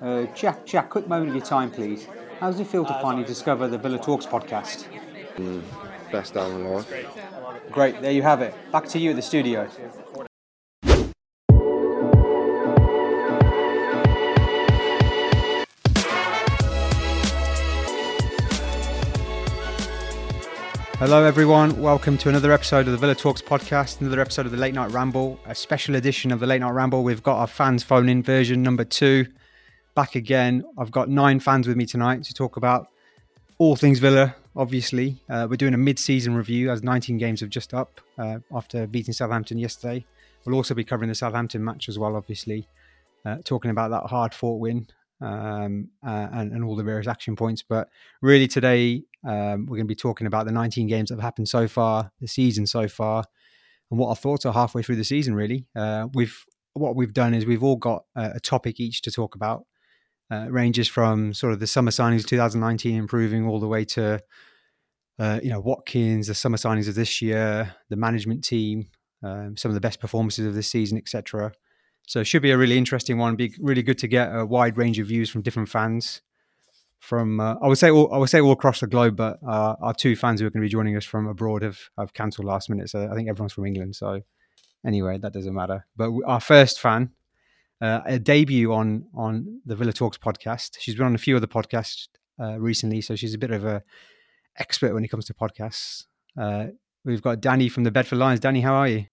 Uh, Jack, Jack, quick moment of your time, please. How does it feel to finally discover the Villa Talks podcast? Best day of my life. Great, there you have it. Back to you at the studio. Hello, everyone. Welcome to another episode of the Villa Talks podcast, another episode of the Late Night Ramble, a special edition of the Late Night Ramble. We've got our fans phone in version number two back again. I've got nine fans with me tonight to talk about all things Villa, obviously. Uh, we're doing a mid season review as 19 games have just up uh, after beating Southampton yesterday. We'll also be covering the Southampton match as well, obviously, uh, talking about that hard fought win um, uh, and, and, all the various action points. But really, today um, we're going to be talking about the 19 games that have happened so far, the season so far, and what our thoughts are halfway through the season. Really, uh, we've what we've done is we've all got a topic each to talk about. Uh, ranges from sort of the summer signings of 2019 improving all the way to uh, you know Watkins, the summer signings of this year, the management team, um, some of the best performances of this season, etc. So it should be a really interesting one. Be really good to get a wide range of views from different fans. From uh, I would say all, I would say all across the globe, but uh, our two fans who are going to be joining us from abroad have have cancelled last minute. So I think everyone's from England. So anyway, that doesn't matter. But our first fan, uh, a debut on on the Villa Talks podcast. She's been on a few other podcasts uh, recently, so she's a bit of a expert when it comes to podcasts. Uh, we've got Danny from the Bedford Lions. Danny, how are you?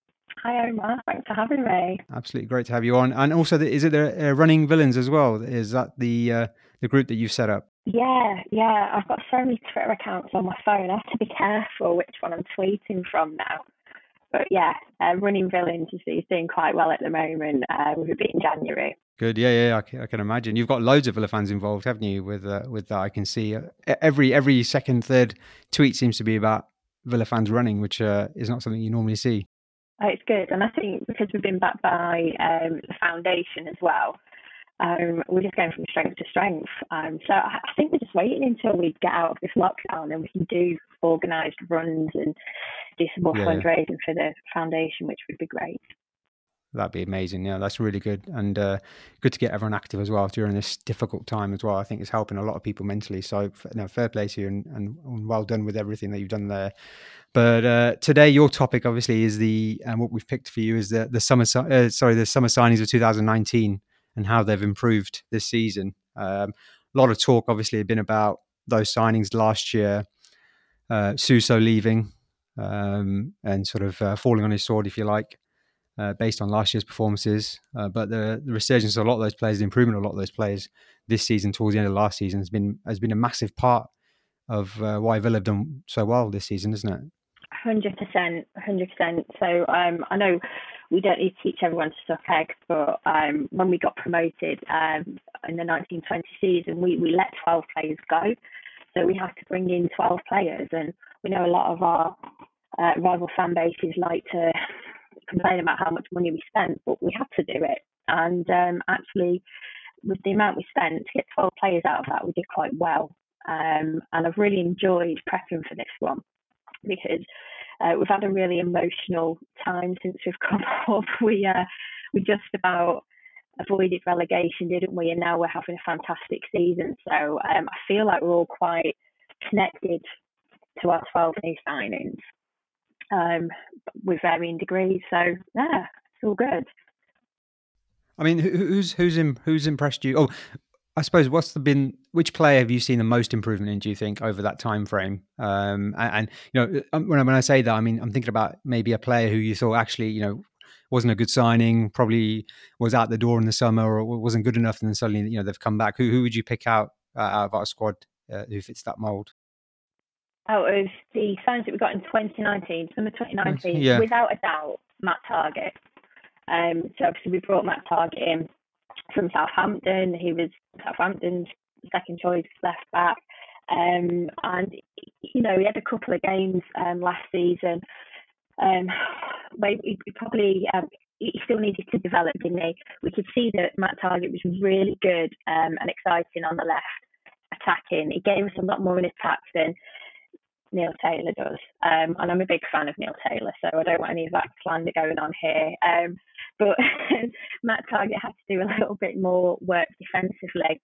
Hi, Omar. Thanks for having me. Absolutely great to have you on. And also, the, is it the uh, Running Villains as well? Is that the uh, the group that you've set up? Yeah, yeah. I've got so many Twitter accounts on my phone. I have to be careful which one I'm tweeting from now. But yeah, uh, Running Villains is doing quite well at the moment. Uh, with it in January. Good, yeah, yeah, I can, I can, imagine. You've got loads of Villa fans involved, haven't you? With uh, with that, I can see uh, every every second, third tweet seems to be about Villa fans running, which uh, is not something you normally see. Oh, it's good, and I think because we've been backed by um, the foundation as well, um, we're just going from strength to strength. Um, so I, I, think we're just waiting until we get out of this lockdown and we can do organised runs and do some more yeah. fundraising for the foundation, which would be great. That'd be amazing. Yeah, that's really good, and uh, good to get everyone active as well during this difficult time as well. I think it's helping a lot of people mentally. So, you know, fair play to you, and, and, well done with everything that you've done there. But uh, today, your topic obviously is the and what we've picked for you is the the summer uh, sorry the summer signings of 2019 and how they've improved this season. Um, a lot of talk obviously had been about those signings last year. Uh, Suso leaving um, and sort of uh, falling on his sword, if you like uh, based on last year's performances. Uh, but the, the, resurgence of a lot of those players, the improvement of a lot of those players this season towards the end of last season has been has been a massive part of uh, why Villa have done so well this season, isn't it? Hundred percent, hundred percent. So um, I know we don't need to teach everyone to suck eggs, but um, when we got promoted um, in the 1920 season, we, we let 12 players go. So we had to bring in 12 players, and we know a lot of our uh, rival fan bases like to complain about how much money we spent, but we had to do it. And um, actually, with the amount we spent to get 12 players out of that, we did quite well. Um, and I've really enjoyed prepping for this one because uh, we've had a really emotional time since we've come up. We uh, we just about avoided relegation, didn't we? And now we're having a fantastic season. So um, I feel like we're all quite connected to our 12 new signings um, with varying degrees. So yeah, it's all good. I mean, who's who's who's impressed you? Oh, I suppose what's the been which player have you seen the most improvement in? Do you think over that time frame? Um, and, and, you know, um, when I, when I say that, I mean I'm thinking about maybe a player who you thought actually, you know, wasn't a good signing, probably was out the door in the summer or wasn't good enough, and then suddenly you know they've come back. Who who would you pick out uh, out of our squad uh, who fits that mold? out of the signs that we got in 2019, summer 2019, yeah. without a doubt, Matt Targett. Um, so obviously we brought Matt Targett in from Southampton. He was Southampton's second choice left back. Um, and you know he had a couple of games um, last season. Um, he, he probably um, he still needed to develop, didn't he? We could see that Matt Targett was really good um, and exciting on the left, attacking. He gave us a lot more in attack than Neil Taylor does. Um, and I'm a big fan of Neil Taylor, so I don't want any of that slander going on here. Um, But Matt Targett had to do a little bit more work defensively.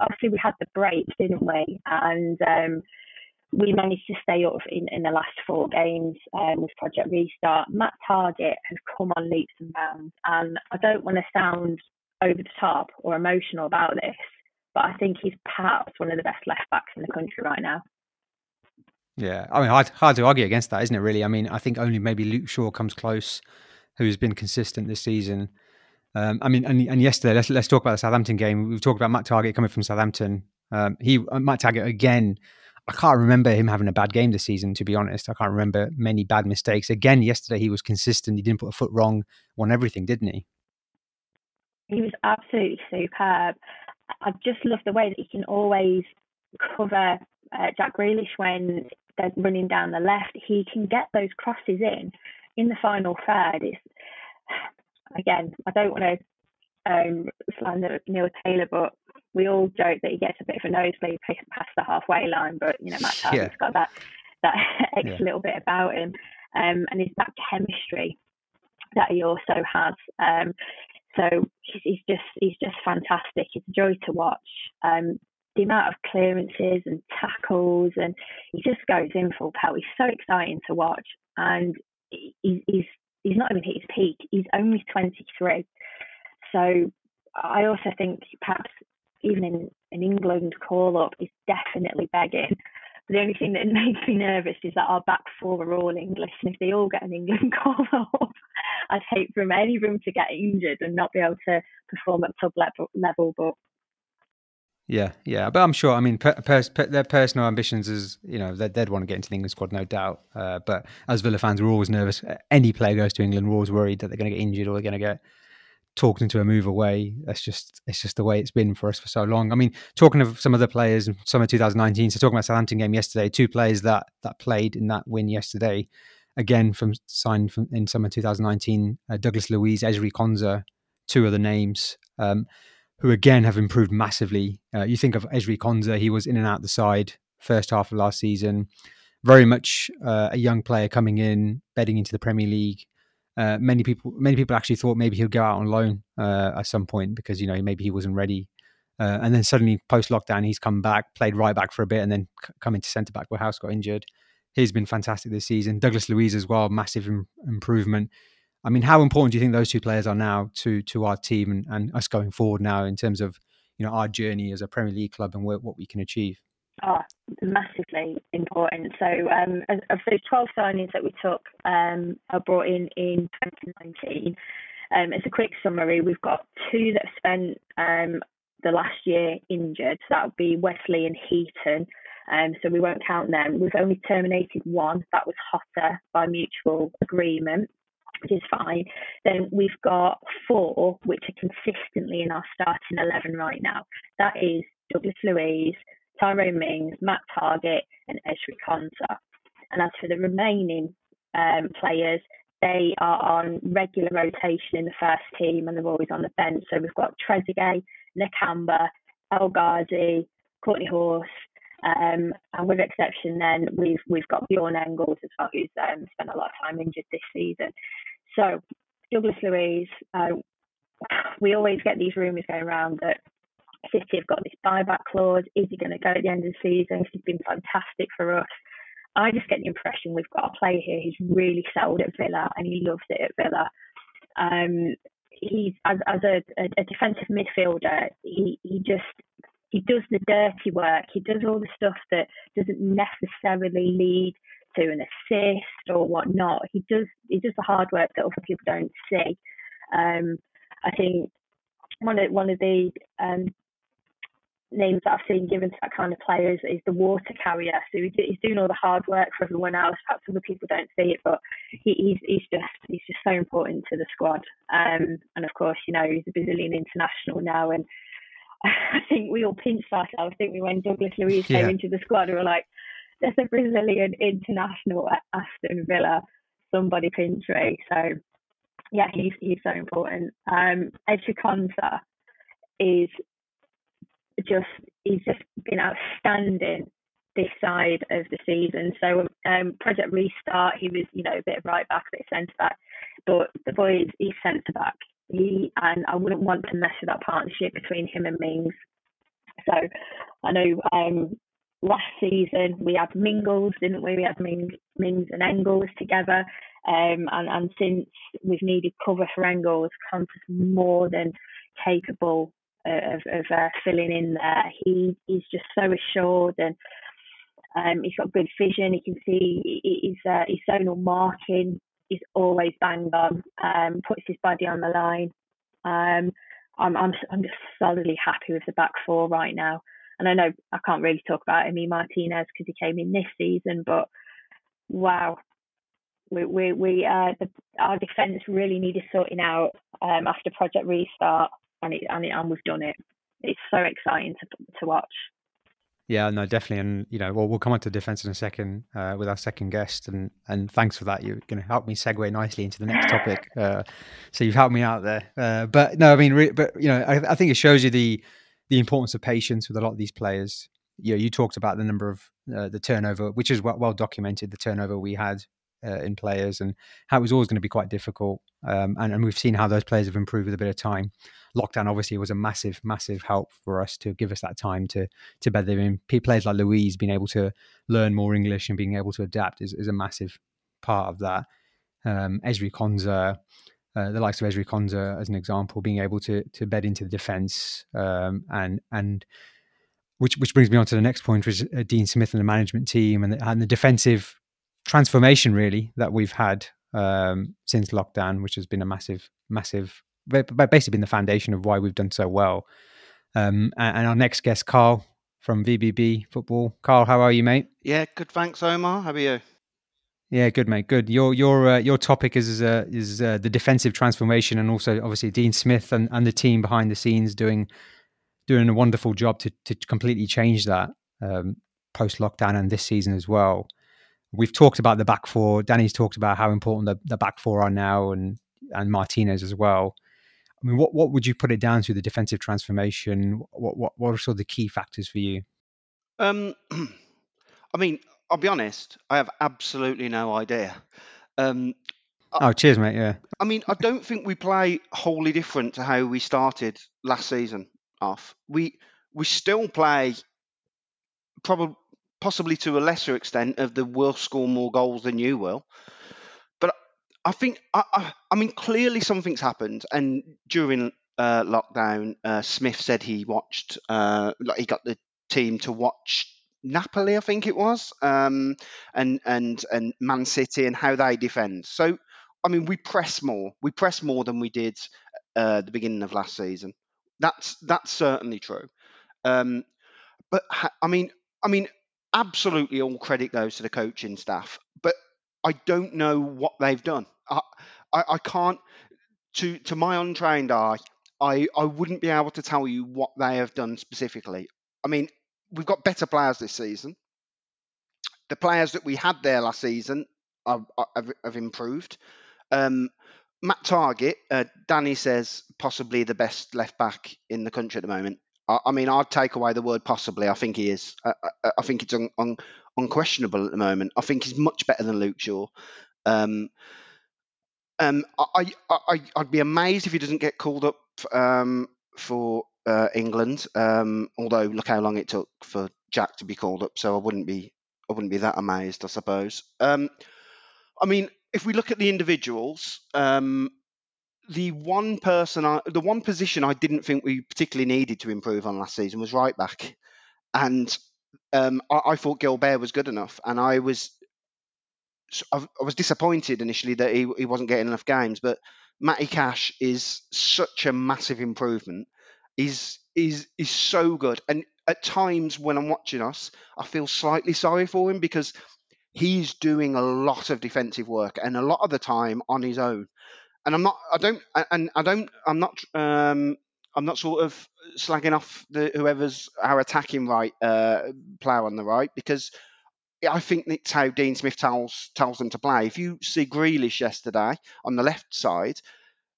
Obviously, we had the break, didn't we? And um, we managed to stay up in, in the last four games um, with Project Restart. Matt Targett has come on leaps and bounds, and I don't want to sound over the top or emotional about this, but I think he's perhaps one of the best left backs in the country right now. Yeah, I mean, hard, hard to argue against that, isn't it? Really, I mean, I think only maybe Luke Shaw comes close, who's been consistent this season. Um, I mean, and, and yesterday, let's let's talk about the Southampton game. We've talked about Matt Targett coming from Southampton. Um, he uh, Matt Targett again. I can't remember him having a bad game this season. To be honest, I can't remember many bad mistakes. Again, yesterday he was consistent. He didn't put a foot wrong, won everything, didn't he? He was absolutely superb. I just love the way that he can always cover uh, Jack Grealish when they're running down the left. He can get those crosses in in the final third. It's again, I don't want to um, slander Neil Taylor, but we all joke that he gets a bit of a nosebleed past the halfway line. But you know, Matt yeah. got that that extra yeah. little bit about him, um, and it's that chemistry that he also has. Um, so he's, he's, just he's just fantastic. He's a joy to watch. Um, the amount of clearances and tackles, and he just goes in full power. He's so exciting to watch, and he, he's he's not even hit his peak. He's only 23. So I also think perhaps even in an England call up is definitely begging. The only thing that makes me nervous is that our back four are all English, and if they all get an England call up, I'd hate for any of them to get injured and not be able to perform at club level. level but yeah, yeah, but I'm sure. I mean, per, per, their personal ambitions is, you know, they'd, they'd, want to get into the England squad, no doubt. Uh, but as Villa fans, we're always nervous. Any player goes to England, we're always worried that they're going to get injured or they're going to get talked into a move away. That's just it's just the way it's been for us for so long. I mean, talking of some of the players in summer 2019, so talking about Southampton game yesterday, two players that that played in that win yesterday, again from signed from in summer 2019, uh, Douglas Luiz, Ezri Konsa, two other names. Um, who again have improved massively. Uh, you think of Ezri Konsa, he was in and out the side first half of last season, very much uh, a young player coming in, bedding into the Premier League. Uh, many people, many people actually thought maybe he'll go out on loan uh, at some point because you know maybe he wasn't ready. Uh, and then suddenly post lockdown, he's come back, played right back for a bit, and then c- come into centre back where Hause got injured. He's been fantastic this season. Douglas Luiz as well, massive Im- improvement. I mean, how important do you think those two players are now to to our team and, and us going forward now in terms of you know our journey as a Premier League club and what we can achieve? Oh, massively important. So, um, of those 12 signings that we took, um, are brought in in 2019. Um, as a quick summary, we've got two that have spent um, the last year injured. So that would be Wesley and Heaton. Um, so we won't count them. We've only terminated one. That was Jota by mutual agreement which is fine. Then we've got four, which are consistently in our starting 11 right now. That is Douglas Luiz, Tyrone Mings, Matt Targett, and Ezri Konsa. And as for the remaining um, players, they are on regular rotation in the first team and they're always on the bench. So we've got Trezeguet, Nakamba, El Ghazi, Kortney Hause, um, and with exception, then we've we've got Bjorn Engels as well, who's um, spent a lot of time injured this season. So Douglas Luiz, uh, we always get these rumours going around that City have got this buyback clause. Is he going to go at the end of the season? He's been fantastic for us. I just get the impression we've got a player here who's really settled at Villa and he loves it at Villa. Um, he's as, as a, a, defensive midfielder, he, he just he does the dirty work. He does all the stuff that doesn't necessarily lead to an assist or whatnot. He does he does the hard work that other people don't see. Um, I think one of one of the um, names that I've seen given to that kind of player is, is the water carrier. So he's doing all the hard work for everyone else. Perhaps other people don't see it, but he, he's he's just he's just so important to the squad. Um, and of course, you know he's a Brazilian international now, and I think we all pinched ourselves. I think we when Douglas Luiz yeah. came into the squad, we were like, there's a Brazilian international at Aston Villa, somebody Pintry. So yeah, he's he's so important. Um, Ezri is just he's just been outstanding this side of the season. So um, Project Restart, he was you know a bit right back, a bit centre back, but the boy is he's centre back. He and I wouldn't want to mess with that partnership between him and Mings. So I know um, last season we had Mingles, didn't we? We had Mings, Mings and Engels together. Um, and, and since we've needed cover for Engels, Konsa's more than capable of, of uh, filling in there. He he's just so assured and um, he's got good vision. He can see his uh, his zonal marking is always bang on. Um, puts his body on the line. Um, I'm I'm I'm just solidly happy with the back four right now. And I know I can't really talk about Emi Martinez because he came in this season, but wow, we we, we uh, the, our defence really needed sorting out um, after Project Restart, and it, and, it, and we've done it. It's so exciting to to watch. Yeah, no, definitely, and you know, well, we'll come on to defense in a second uh, with our second guest, and and thanks for that. You're going to help me segue nicely into the next topic. Uh, so you've helped me out there. Uh, but no, I mean, re- but you know, I, I, think it shows you the the importance of patience with a lot of these players. You know, you talked about the number of uh, the turnover, which is well, well documented. The turnover we had uh, in players and how it was always going to be quite difficult. Um, and, and, we've seen how those players have improved with a bit of time. Lockdown obviously was a massive, massive help for us to give us that time to to better. in. Players like Luiz being able to learn more English and being able to adapt is, is a massive part of that. Um, Ezri Konsa, uh, the likes of Ezri Konsa, as an example, being able to to bed into the defence um, and and which which brings me on to the next point, which is uh, Dean Smith and the management team and the, and the defensive transformation really that we've had um, since lockdown, which has been a massive, massive, basically been the foundation of why we've done so well. Um, and our next guest, Carl from VBB Football. Carl, how are you, mate? Yeah, good. Thanks, Omar. How are you? Yeah, good, mate. Good. Your your uh, your topic is uh, is uh, the defensive transformation, and also obviously Dean Smith and, and the team behind the scenes doing doing a wonderful job to to completely change that um, post lockdown and this season as well we've talked about the back four. Danny's talked about how important the, the back four are now, and and Martinez as well. I mean, what what would you put it down to the defensive transformation? What what what are sort of the key factors for you? Um, I mean, I'll be honest. I have absolutely no idea. Um, oh, cheers, mate. Yeah. I mean, I don't think we play wholly different to how we started last season off. We we still play probably possibly to a lesser extent, of the will score more goals than you will. But I think, I, I, I mean, clearly something's happened. And during uh, lockdown, uh, Smith said he watched, uh, like he got the team to watch Napoli, I think it was, um, and and and Man City and how they defend. So, I mean, we press more. We press more than we did uh, the beginning of last season. That's that's certainly true. Um, but I mean, I mean, absolutely all credit goes to the coaching staff, but I don't know what they've done. I, I, I can't, to to my untrained eye, I, I wouldn't be able to tell you what they have done specifically. I mean, we've got better players this season. The players that we had there last season have, have, have improved. Um, Matt Targett, uh, Danny says possibly the best left back in the country at the moment. I, I, mean, I'd take away the word possibly. I think he is. I, I, I think it's un, un, unquestionable at the moment. I think he's much better than Luke Shaw. Um, um, I, I, I'd be amazed if he doesn't get called up um, for uh, England. Um, although look how long it took for Jack to be called up, so I wouldn't be I wouldn't be that amazed, I suppose. Um, I mean, if we look at the individuals, um, the one person, I, the one position I didn't think we particularly needed to improve on last season was right back, and um, I, I, thought Gilbert was good enough, and I was, I, was disappointed initially that he, he wasn't getting enough games. But Matty Cash is such a massive improvement. He's is is so good, and at times when I'm watching us, I feel slightly sorry for him because he's doing a lot of defensive work and a lot of the time on his own and I'm not, I don't, and I don't, I'm not, um, I'm not sort of slagging off the whoever's our attacking right uh, player on the right because I think it's how Dean Smith tells tells them to play. If you see Grealish yesterday on the left side,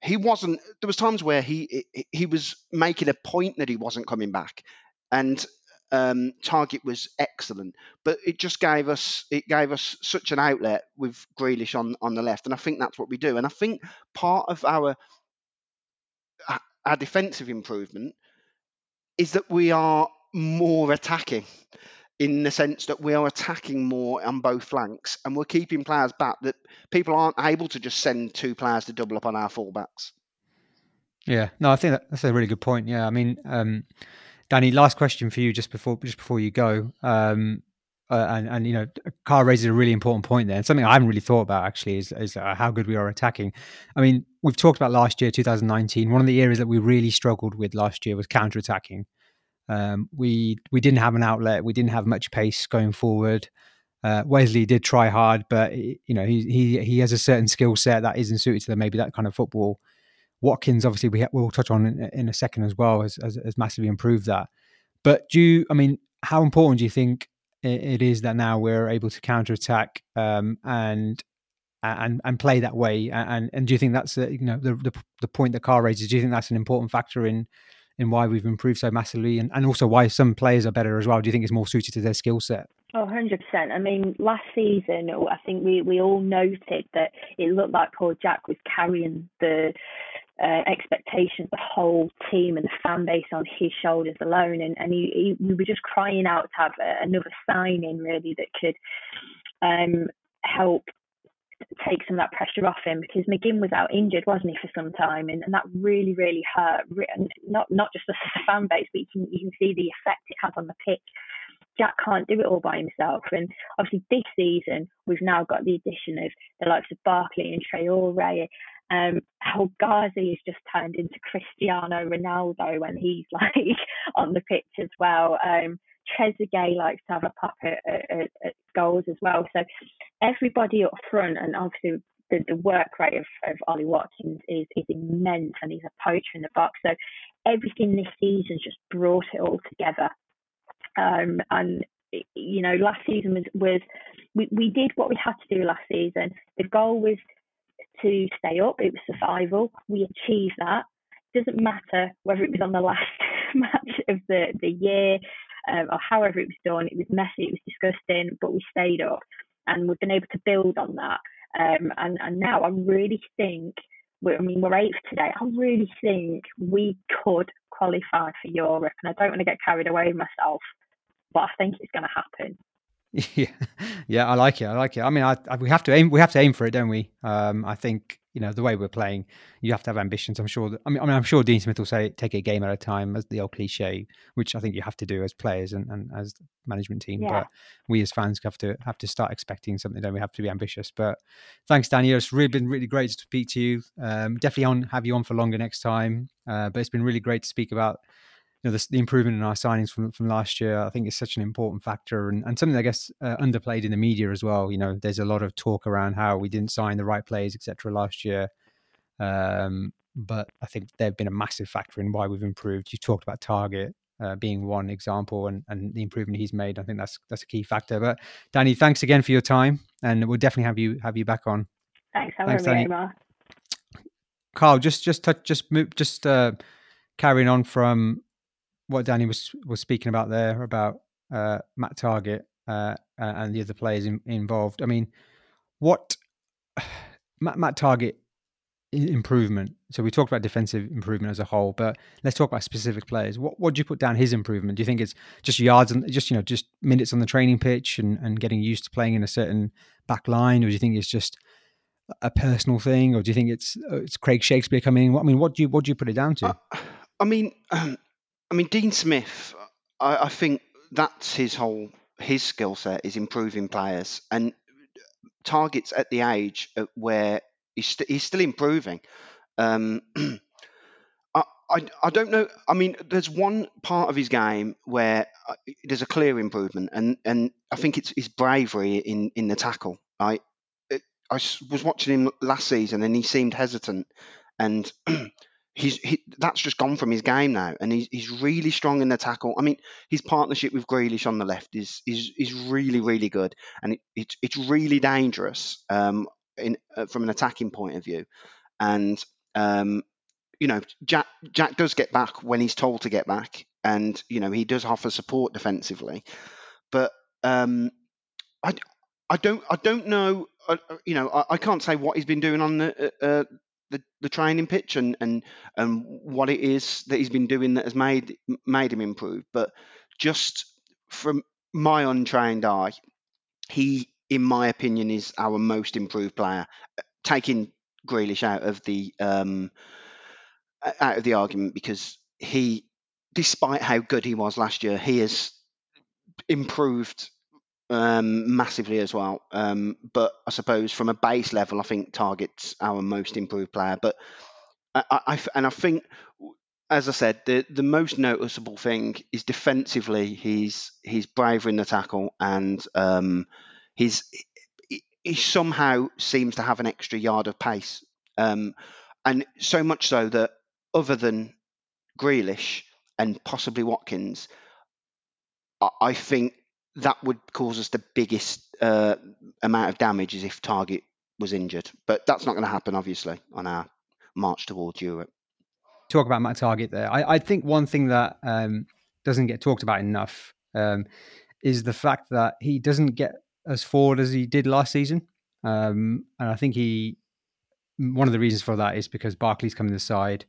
he wasn't. There was times where he he was making a point that he wasn't coming back, and um, Targett was excellent, but it just gave us it gave us such an outlet with Grealish on on the left, and I think that's what we do. And I think part of our our defensive improvement is that we are more attacking in the sense that we are attacking more on both flanks and we're keeping players back that people aren't able to just send two players to double up on our fullbacks. Yeah, no, I think that, that's a really good point. Yeah, I mean, um, Danny, last question for you just before just before you go. Um, uh, and and you know, Carl raises a really important point there, and something I haven't really thought about actually is is uh, how good we are attacking. I mean, we've talked about last year, 2019. One of the areas that we really struggled with last year was counter attacking. Um, we we didn't have an outlet. We didn't have much pace going forward. Uh, Wesley did try hard, but you know he he he has a certain skill set that isn't suited to the, maybe that kind of football. Watkins, obviously, we will touch on in, in, a second as well, has, has, has massively improved that. But do you? I mean, how important do you think it is that now we're able to counter attack um, and and and play that way? And and do you think that's you know the, the the point that Carl raises? Do you think that's an important factor in in why we've improved so massively and, and also why some players are better as well? Do you think it's more suited to their skill set? Oh, 100%. I mean, last season, I think we, we all noted that it looked like poor Jack was carrying the uh, expectations, the whole team and the fan base on his shoulders alone. And, and he, he, we were just crying out to have another signing, really, that could um, help take some of that pressure off him because McGinn was out injured, wasn't he, for some time, and, and that really, really hurt. Not not just the fan base, but you can you can see the effect it has on the pitch. Jack can't do it all by himself, and obviously this season we've now got the addition of the likes of Barkley and Traore. Um, how Ghazi has just turned into Cristiano Ronaldo when he's like on the pitch as well. Um, Trezeguet likes to have a pop at, at, at, goals as well. So everybody up front, and obviously the, the work rate of, of Ollie Watkins is, is immense, and he's a poacher in the box. So everything this season just brought it all together. Um, and you know, last season was, was we, we did what we had to do last season. The goal was to stay up. It was survival. We achieved that. Doesn't matter whether it was on the last match of the, the year um, or however it was done. It was messy, it was disgusting, but we stayed up and we've been able to build on that. Um, and, and now I really think, I mean, we're eighth today. I really think we could qualify for Europe. And I don't want to get carried away myself, but I think it's going to happen. Yeah, yeah, I like it. I like it. I mean, I, I, we have to aim. We have to aim for it, don't we? Um, I think you know the way we're playing, you have to have ambitions. I'm sure. That, I mean, I mean, I'm sure Dean Smith will say take a game at a time, as the old cliche, which I think you have to do as players and, and as management team. Yeah. But we as fans have to have to start expecting something. Don't we have to be ambitious? But thanks, Daniel. It's really been really great to speak to you. Um, definitely on have you on for longer next time. Uh, but it's been really great to speak about know, the, the, improvement in our signings from from last year, I think is such an important factor and, and something I guess uh, underplayed in the media as well. You know, there's a lot of talk around how we didn't sign the right players, etc. last year. Um, but I think they've been a massive factor in why we've improved. You talked about Targett. uh, being one example and, and the improvement he's made. I think that's that's a key factor. But Danny, thanks again for your time, and we'll definitely have you have you back on. Thanks, thanks Danny. Carl, just just touch, just move, just uh, carrying on from what Danny was was speaking about there about uh, Matt Targett uh, and the other players in, involved. I mean, what Matt, Matt Targett improvement. So we talked about defensive improvement as a whole, but let's talk about specific players. What what do you put down his improvement? Do you think it's just yards and just you know just minutes on the training pitch and, and getting used to playing in a certain back line, or do you think it's just a personal thing, or do you think it's uh, it's Craig Shakespeare coming? In? I mean, what do you what do you put it down to? Uh, I mean, I mean, Dean Smith, I, I think that's his whole his skill set is improving players and Targett's at the age where he's, st- he's still improving. Um, I, I, I don't know. I mean, there's one part of his game where uh, there's a clear improvement, and, and I think it's his bravery in, in the tackle. I I was watching him last season, and he seemed hesitant, and he's he, that's just gone from his game now, and he's he's really strong in the tackle. I mean, his partnership with Grealish on the left is is is really really good, and it, it it's really dangerous um, in uh, from an attacking point of view, and um, you know Jack Jack does get back when he's told to get back, and you know he does offer support defensively, but um, I I don't I don't know. Uh, uh you know, I, I, can't say what he's been doing on the uh, uh the, the training pitch and, and and what it is that he's been doing that has made made him improve. But just from my untrained eye, he, in my opinion, is our most improved player. Taking Grealish out of the um, out of the argument because he, despite how good he was last year, he has improved um, massively as well. Um, but I suppose from a base level, I think Targett's our most improved player. But I, I, and I think, as I said, the the most noticeable thing is defensively, he's he's braver in the tackle and um, he's he, he somehow seems to have an extra yard of pace. Um, and so much so that other than Grealish and possibly Watkins, I, I think that would cause us the biggest uh, amount of damage is if Targett was injured. But that's not going to happen, obviously, on our march towards Europe. Talk about Matt Targett there. I, I think one thing that um, doesn't get talked about enough um, is the fact that he doesn't get as forward as he did last season. Um, and I think he, one of the reasons for that is because Barkley's coming to the side.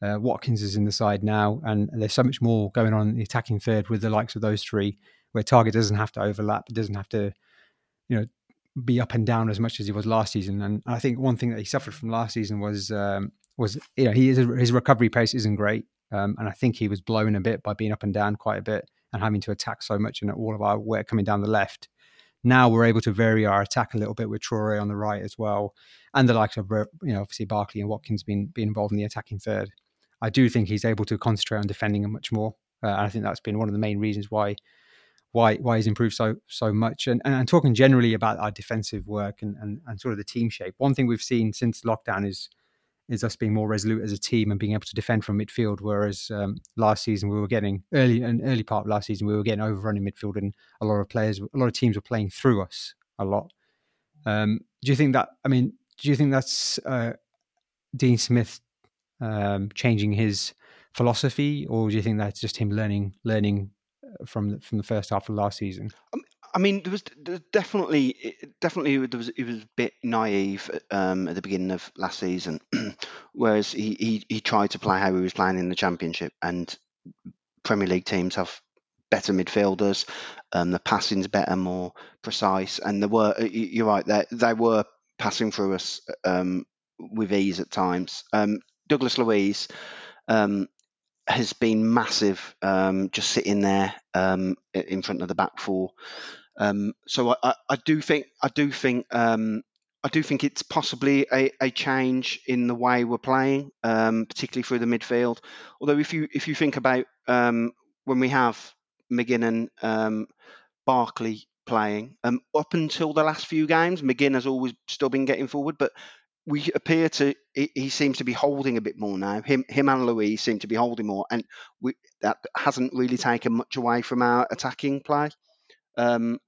Uh, Watkins is in the side now, and there's so much more going on in the attacking third with the likes of those three where Targett doesn't have to overlap, doesn't have to, you know, be up and down as much as he was last season. And I think one thing that he suffered from last season was um, was you know he his recovery pace isn't great, um, and I think he was blown a bit by being up and down quite a bit and having to attack so much and all of our work coming down the left. Now we're able to vary our attack a little bit with Traore on the right as well, and the likes of you know obviously Barkley and Watkins being being involved in the attacking third. I do think he's able to concentrate on defending him much more, uh, and I think that's been one of the main reasons why why why he's improved so so much. And, and, talking generally about our defensive work and, and, and sort of the team shape. One thing we've seen since lockdown is is us being more resolute as a team and being able to defend from midfield. Whereas um, last season we were getting early an early part of last season we were getting overrun in midfield and a lot of players, a lot of teams were playing through us a lot. Um, do you think that? I mean, do you think that's uh, Dean Smith um, changing his philosophy, or do you think that's just him learning learning from the, from the first half of last season? Um, I mean, there was, definitely, definitely, there was, it was a bit naive um, at the beginning of last season, whereas he, he, he tried to play how he was playing in the Championship, and Premier League teams have better midfielders, um, the passing's better, more precise, and there were, you're right, they, they were passing through us um, with ease at times. Um, Douglas Luiz. um, has been massive, um, just sitting there um, in front of the back four. Um, so I, I, I, do think I do think um, I do think it's possibly a, a, change in the way we're playing, um, particularly through the midfield. Although if you if you think about um, when we have McGinn and Barkley playing up until the last few games, McGinn has always still been getting forward, but we appear to he, seems to be holding a bit more now. Him him and Luiz seem to be holding more, and we, that hasn't really taken much away from our attacking play. Um,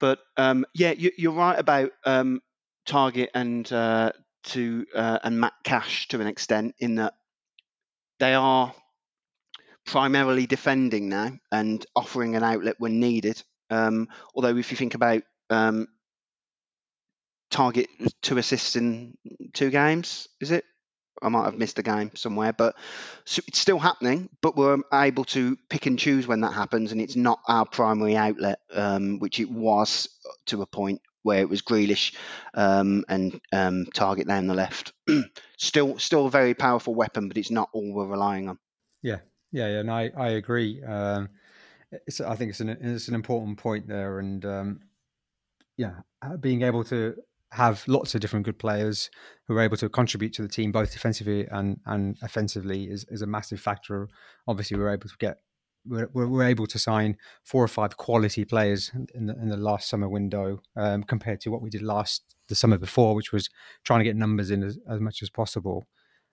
but um, yeah, you, are right about um, Targett and uh, to uh, and Matt Cash to an extent in that they are primarily defending now and offering an outlet when needed. Um, although if you think about um, Targett two assists in two games. Is it? I might have missed a game somewhere, but it's still happening. But we're able to pick and choose when that happens, and it's not our primary outlet, um, which it was to a point where it was Grealish um, and um, Targett down the left. still, still a very powerful weapon, but it's not all we're relying on. Yeah, yeah, yeah. And I, I agree. Um, I think it's an it's an important point there, and um, yeah, being able to have lots of different good players who are able to contribute to the team both defensively and, and offensively is, is a massive factor. Obviously, we're able to get we're, we're able to sign four or five quality players in the, in the last summer window um, compared to what we did last the summer before, which was trying to get numbers in as, as much as possible.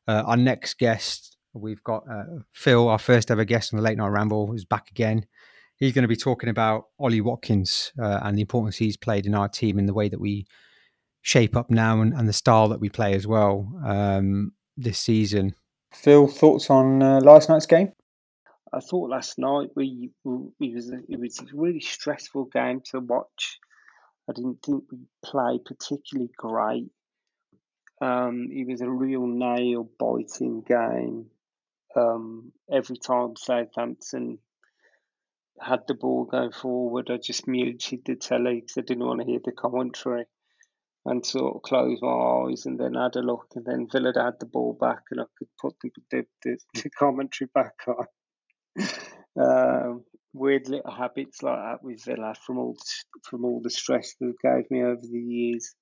Uh, our next guest, we've got uh, Phil, our first ever guest on the Late Night Ramble, is back again. He's going to be talking about Ollie Watkins uh, and the importance he's played in our team in the way that we shape up now and, and the style that we play as well um, this season. Phil, thoughts on uh, last night's game? I thought last night we, we was a, it was a really stressful game to watch. I didn't think we played particularly great. Um, it was a real nail biting game. Um, every time Southampton had the ball going forward, I just muted the telly because I didn't want to hear the commentary and sort of close my eyes and then had a look. And then Villa had the ball back and I could put the, the, the, the commentary back on. um, weird little habits like that with Villa from all from all the stress they gave me over the years.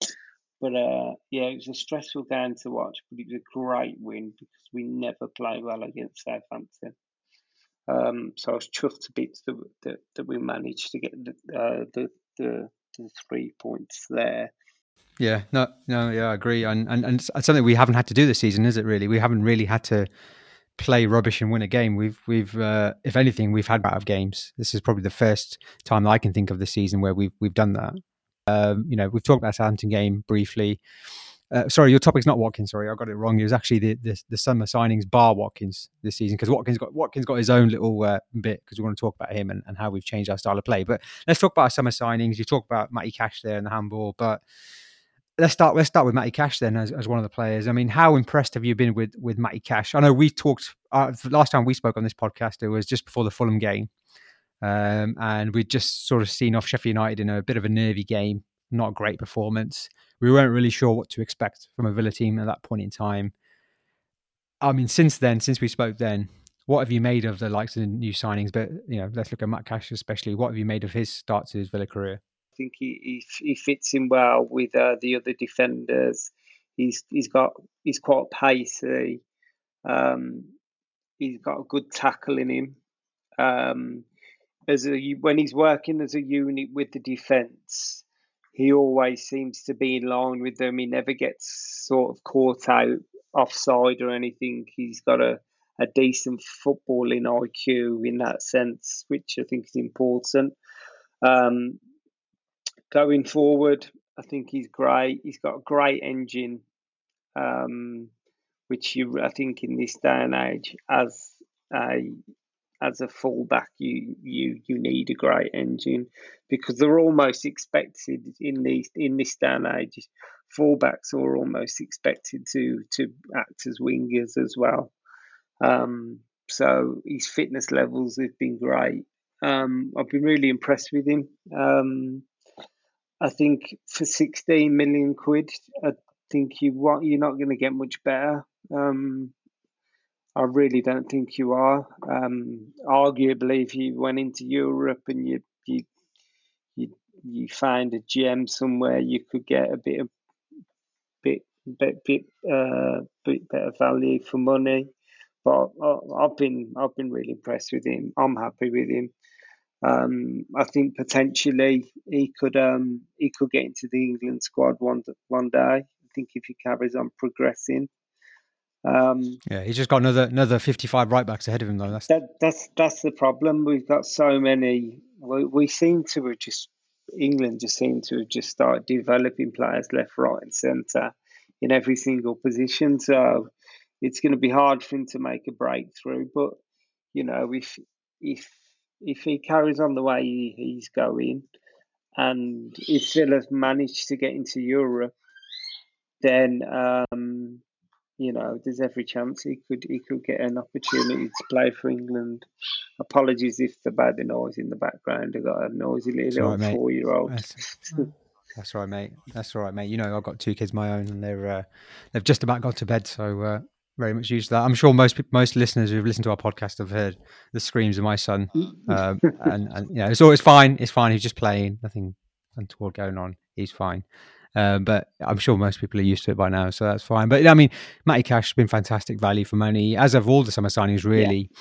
But uh, yeah, it was a stressful game to watch, but it was a great win because we never play well against Southampton. Um, so I was chuffed to bits that, that, that we managed to get the, uh, the, the the three points there. Yeah, no, no, yeah, I agree, and and and it's something we haven't had to do this season, is it? Really, we haven't really had to play rubbish and win a game. We've we've uh, if anything, we've had out of games. This is probably the first time that I can think of the season where we've we've done that. Um, you know, we've talked about Southampton game briefly. Uh, sorry, your topic's not Watkins. Sorry, I got it wrong. It was actually the the, the summer signings bar Watkins this season because Watkins got Watkins got his own little uh, bit because we want to talk about him and, and how we've changed our style of play. But let's talk about our summer signings. You talk about Matty Cash there and the handball, but let's start. Let's start with Matty Cash then, as, as one of the players. I mean, how impressed have you been with with Matty Cash? I know we talked uh, last time we spoke on this podcast. It was just before the Fulham game, um, and we'd just sort of seen off Sheffield United in a bit of a nervy game not a great performance. We weren't really sure what to expect from a Villa team at that point in time. I mean, since then, since we spoke then, what have you made of the likes of the new signings? But you know, let's look at Matt Cash especially. What have you made of his start to his Villa career? Think he he, he fits in well with uh, the other defenders. He's he's got he's quite pacey. Um, he's got a good tackle in him. Um, as a when he's working as a unit with the defence, he always seems to be in line with them. He never gets sort of caught out offside or anything. He's got a, a decent footballing IQ in that sense, which I think is important. Um, going forward, I think he's great. He's got a great engine, um, which you I think in this day and age, as a as a fullback, you you you need a great engine because they're almost expected in these in this day and age. Fullbacks are almost expected to to act as wingers as well. Um, so his fitness levels have been great. Um, I've been really impressed with him. Um, I think for 16 million quid, I think you want you're not going to get much better. Um, I really don't think you are. Um, arguably, if you went into Europe and you you you you find a gem somewhere, you could get a bit of bit bit bit uh bit better value for money. But I, have been I've been really impressed with him. I'm happy with him. Um, I think potentially he could um he could get into the England squad one one day. I think if he carries on progressing. Um, yeah, he's just got another another fifty five right backs ahead of him though. That's that, that's that's the problem. We've got so many. We, we seem to have just England just seem to have just started developing players left, right, and centre in every single position. So it's going to be hard for him to make a breakthrough. But you know, if if if he carries on the way he's going, and if Villa managed to get into Europe, then um, you know, there's every chance he could he could get an opportunity to play for England. Apologies if the bad noise in the background. I got a noisy little right, four year old. That's, that's right, mate. That's all right, mate. You know, I've got two kids of my own, and they're uh, they've just about got to bed, so uh, very much used to that. I'm sure most most listeners who've listened to our podcast have heard the screams of my son, um, and, and you know, it's always fine. It's fine. He's just playing. Nothing untoward going on. He's fine. Uh, but I'm sure most people are used to it by now, so that's fine. But I mean, Matty Cash has been fantastic value for money, as have all the summer signings. Really,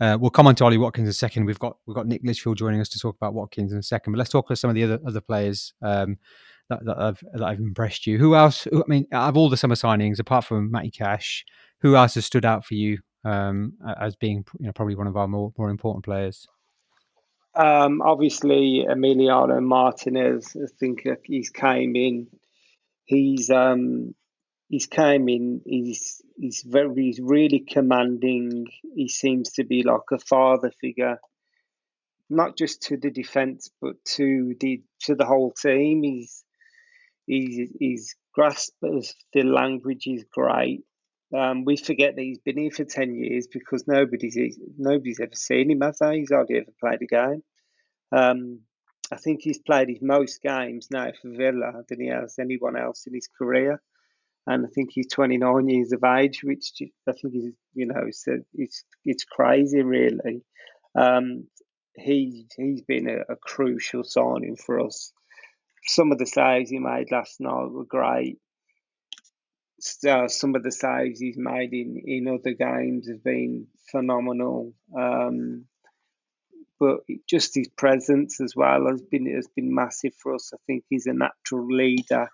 yeah. uh, we'll come on to Ollie Watkins in a second. We've got we've got Nick Litchfield joining us to talk about Watkins in a second. But let's talk about some of the other other players um, that, that have that have impressed you. Who else? Who, I mean, out of all the summer signings, apart from Matty Cash, who else has stood out for you um, as being you know probably one of our more more important players? Um, obviously, Emiliano Martinez. I think he's came in. He's um, he's came in. He's he's very he's really commanding. He seems to be like a father figure, not just to the defense but to the to the whole team. He's he's he's grasp of the language is great. Um, we forget that he's been here for ten years because nobody's nobody's ever seen him, has they? He's hardly ever played a game. Um, I think he's played his most games now for Villa than he has anyone else in his career, and I think he's 29 years of age, which I think is you know it's it's, it's crazy really. Um, he he's been a, a crucial signing for us. Some of the saves he made last night were great uh, some of the saves he's made in, in other games have been phenomenal. Um, but just his presence as well has been has been massive for us. I think he's a natural leader.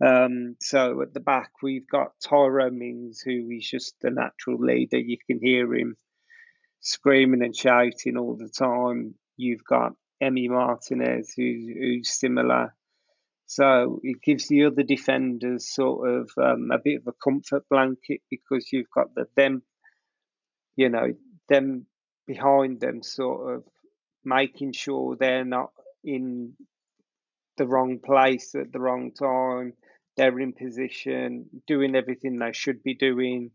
Um, so at the back we've got Tyrone Mings, who is just a natural leader. You can hear him screaming and shouting all the time. You've got Emmy Martinez, who's, who's similar. So it gives the other defenders sort of um, a bit of a comfort blanket because you've got the them, you know, them behind them, sort of making sure they're not in the wrong place at the wrong time. They're in position, doing everything they should be doing,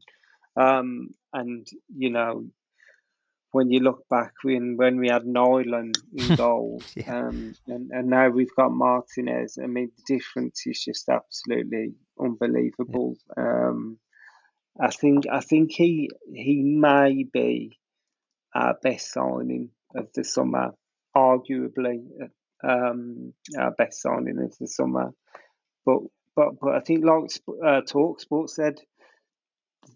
um, and you know when you look back when when we had Nyland in goal, yeah. um, and and now we've got Martinez. I mean, the difference is just absolutely unbelievable. Yeah. Um, I think I think he he may be our best signing of the summer, arguably um, our best signing of the summer. But but but I think like uh, Talk Sports said,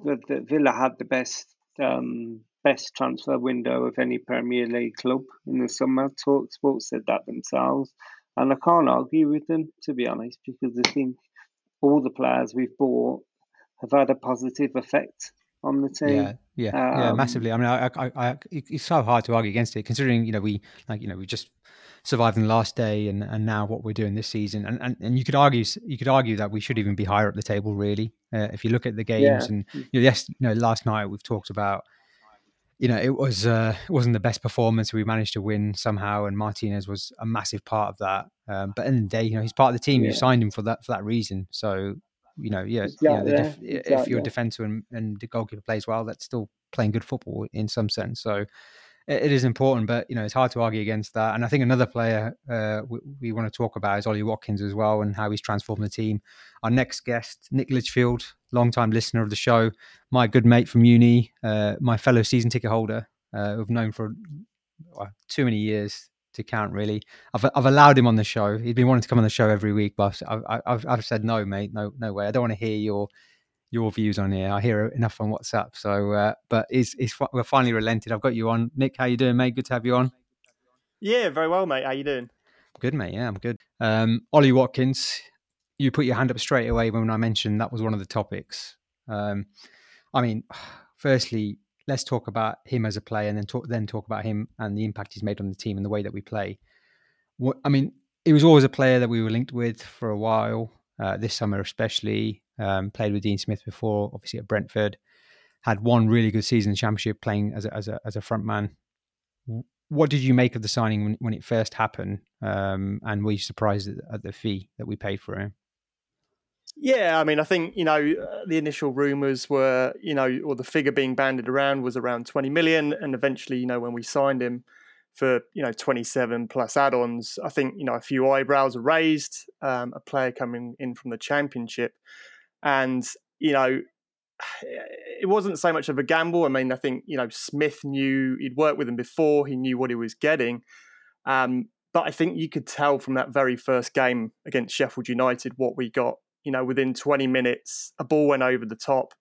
that, that Villa had the best um, best transfer window of any Premier League club in the summer. Talk Sports said that themselves, and I can't argue with them to be honest because I think all the players we've bought have had a positive effect on the team. Yeah, yeah, um, yeah, massively. I mean, I, I, I, it's so hard to argue against it, considering you know we like you know we just survived in the last day, and, and now what we're doing this season, and, and and you could argue you could argue that we should even be higher up the table, really. Uh, if you look at the games, yeah. and you know, yes, you know, last night we've talked about you know, it was uh, it wasn't the best performance. We managed to win somehow, and Martinez was a massive part of that. Um, but in the day, you know, he's part of the team. Yeah. You signed him for that for that reason. So, you know, yeah, yeah, def- exactly. if you're a defender and, and the goalkeeper plays well, that's still playing good football in some sense. So, it is important, but you know it's hard to argue against that. And I think another player uh, we, we, want to talk about is Ollie Watkins as well, and how he's transformed the team. Our next guest, Nick Litchfield, long-time listener of the show, my good mate from uni, uh, my fellow season ticket holder, uh, who've known for well, too many years to count. Really, I've I've allowed him on the show. He's been wanting to come on the show every week, but I've I've, I've said no, mate, no no way. I don't want to hear your your views on here. I hear enough on WhatsApp. So, uh, but it's, it's, we're finally relented. I've got you on. Nick, how you doing, mate? Good to have you on. Yeah, very well, mate. How you doing? Good, mate. Yeah, I'm good. Um, Ollie Watkins, you put your hand up straight away when I mentioned that was one of the topics. Um, I mean, firstly, let's talk about him as a player, and then talk then talk about him and the impact he's made on the team and the way that we play. What I mean, he was always a player that we were linked with for a while. Uh, this summer, especially, um, played with Dean Smith before, obviously at Brentford. Had one really good season in the Championship, playing as a, as a as a front man. What did you make of the signing when, when it first happened? Um, and were you surprised at, at the fee that we paid for him? Yeah, I mean, I think you know uh, the initial rumours were, you know, or the figure being banded around was around twenty million, and eventually, you know, when we signed him for you know twenty seven plus add-ons, I think you know a few eyebrows are raised. Um, a player coming in from the Championship, and you know it wasn't so much of a gamble. I mean, I think you know Smith knew he'd worked with him before; he knew what he was getting. Um, but I think you could tell from that very first game against Sheffield United what we got. You know, within 20 minutes, a ball went over the top.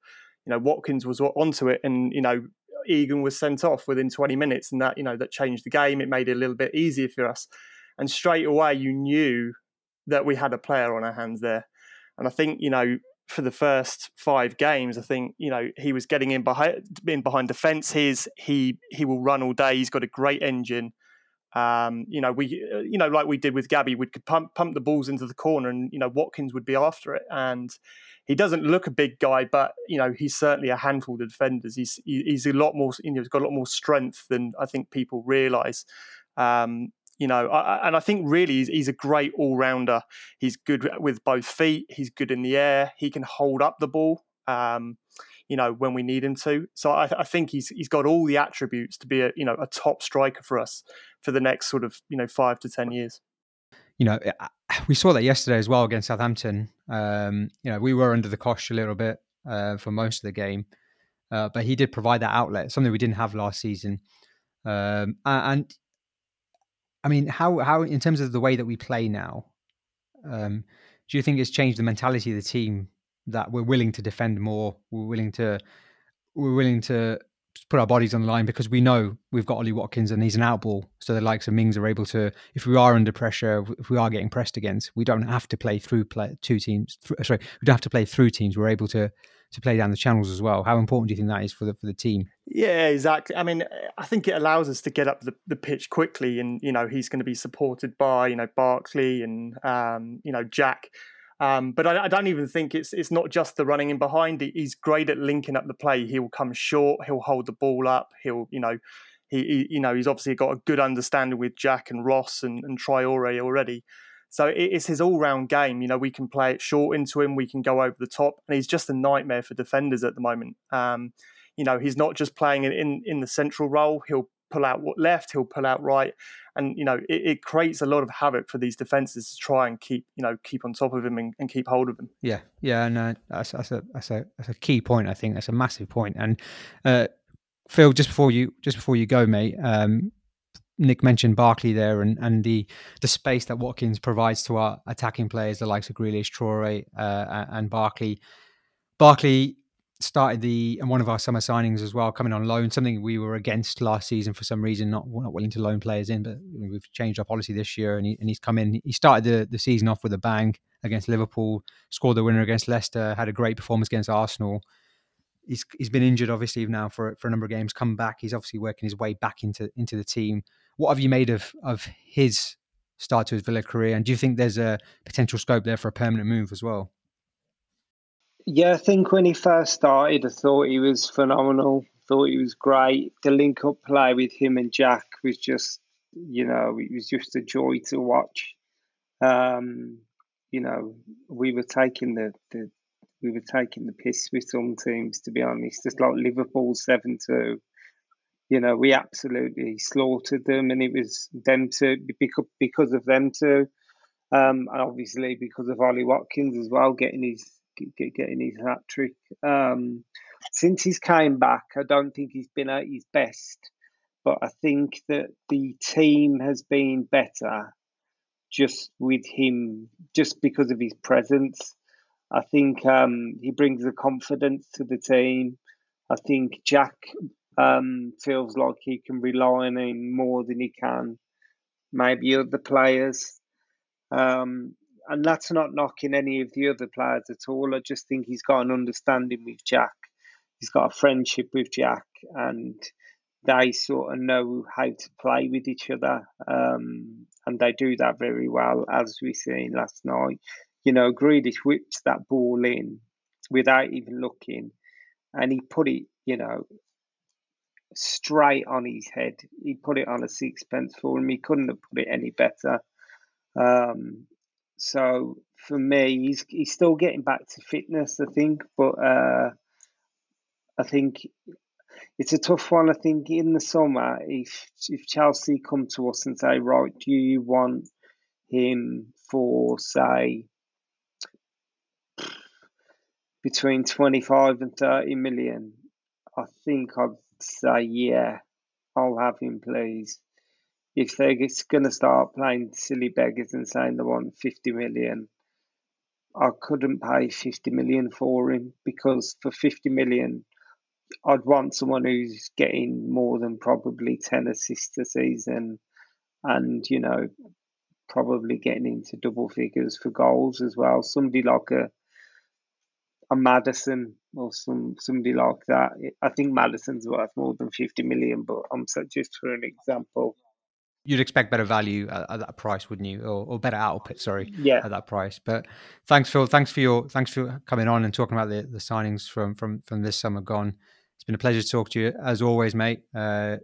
You know, Watkins was onto it, and you know, Egan was sent off within 20 minutes, and that you know that changed the game. It made it a little bit easier for us, and straight away you knew that we had a player on our hands there. And I think you know for the first five games, I think you know he was getting in behind in behind defence. His he he will run all day. He's got a great engine. Um, you know we you know like we did with Gabby, we could pump pump the balls into the corner, and you know Watkins would be after it. And he doesn't look a big guy, but you know he's certainly a handful of defenders. He's he's a lot more you know he's got a lot more strength than I think people realise. Um, you know, I, and I think really he's, he's a great all rounder. He's good with both feet. He's good in the air. He can hold up the ball. Um, you know when we need him to. So I, I, think he's he's got all the attributes to be a you know a top striker for us for the next sort of you know five to ten years. You know, we saw that yesterday as well against Southampton. Um, you know, we were under the cosh a little bit uh, for most of the game, uh, but he did provide that outlet, something we didn't have last season. Um, and I mean, how how in terms of the way that we play now, um, do you think it's changed the mentality of the team that we're willing to defend more. We're willing to we're willing to put our bodies on the line because we know we've got Ollie Watkins and he's an outball. So the likes of Mings are able to, if we are under pressure, if we are getting pressed against, we don't have to play through play, two teams. Th- sorry, we don't have to play through teams. We're able to to play down the channels as well. How important do you think that is for the for the team? Yeah, exactly. I mean, I think it allows us to get up the, the pitch quickly, and you know he's going to be supported by you know Barkley and um, you know Jack um, but I, I, don't even think it's it's not just the running in behind. He's great at linking up the play. He'll come short. He'll hold the ball up. He'll you know he, he you know he's obviously got a good understanding with Jack and Ross and, and Traore already. So it's his all-round game. You know, we can play it short into him. We can go over the top, and he's just a nightmare for defenders at the moment. Um, you know, he's not just playing in in the central role. He'll pull out left. He'll pull out right and you know it, it, creates a lot of havoc for these defenses to try and keep you know keep on top of him and, and keep hold of him. Yeah, yeah, no, that's, that's a that's a that's a key point. I think that's a massive point. And uh, Phil, just before you just before you go, mate, um, Nick mentioned Barkley there and, and the the space that Watkins provides to our attacking players, the likes of Grealish, Traore, uh, and Barkley. Barkley started the and one of our summer signings as well, coming on loan. Something we were against last season for some reason, not not willing to loan players in, but we've changed our policy this year, and, he, and he's come in. He started the, the season off with a bang against Liverpool, scored the winner against Leicester, had a great performance against Arsenal. He's he's been injured obviously now for for a number of games. Come back, he's obviously working his way back into into the team. What have you made of of his start to his Villa career, and do you think there's a potential scope there for a permanent move as well? Yeah, I think when he first started, I thought he was phenomenal. Thought he was great. The link up play with him and Jack was just, you know, it was just a joy to watch. Um, you know, we were taking the, the we were taking the piss with some teams, to be honest. Just like Liverpool seven two, you know, we absolutely slaughtered them, and it was them to because because of them two, um, and obviously because of Ollie Watkins as well, getting his getting his hat trick. Um, since he's came back, I don't think he's been at his best, but I think that the team has been better just with him, just because of his presence. I think um, he brings the confidence to the team. I think Jack um, feels like he can rely on him more than he can maybe other players. Um, and that's not knocking any of the other players at all. I just think he's got an understanding with Jack. He's got a friendship with Jack, and they sort of know how to play with each other, um, and they do that very well, as we seen last night. You know, Grealish whipped that ball in without even looking, and he put it, you know, straight on his head. He put it on a sixpence for him. He couldn't have put it any better. Um, so for me, he's he's still getting back to fitness, I think, but uh, I think it's a tough one. I think in the summer, if if Chelsea come to us and say, right, do you want him for say between twenty five and thirty million? I think I'd say yeah, I'll have him, please if they're going to start playing silly beggars and saying they want 50 million, I couldn't pay 50 million for him because for 50 million, I'd want someone who's getting more than probably 10 assists a season and, you know, probably getting into double figures for goals as well. Somebody like a a Maddison or some somebody like that. I think Maddison's worth more than 50 million, but I'm just for an example you'd expect better value at, at that price, wouldn't you? Or, or, better output, sorry, yeah. at that price. But thanks, Phil. Thanks for your thanks for coming on and talking about the, the signings from from from this summer gone. It's been a pleasure to talk to you as always, mate. Uh,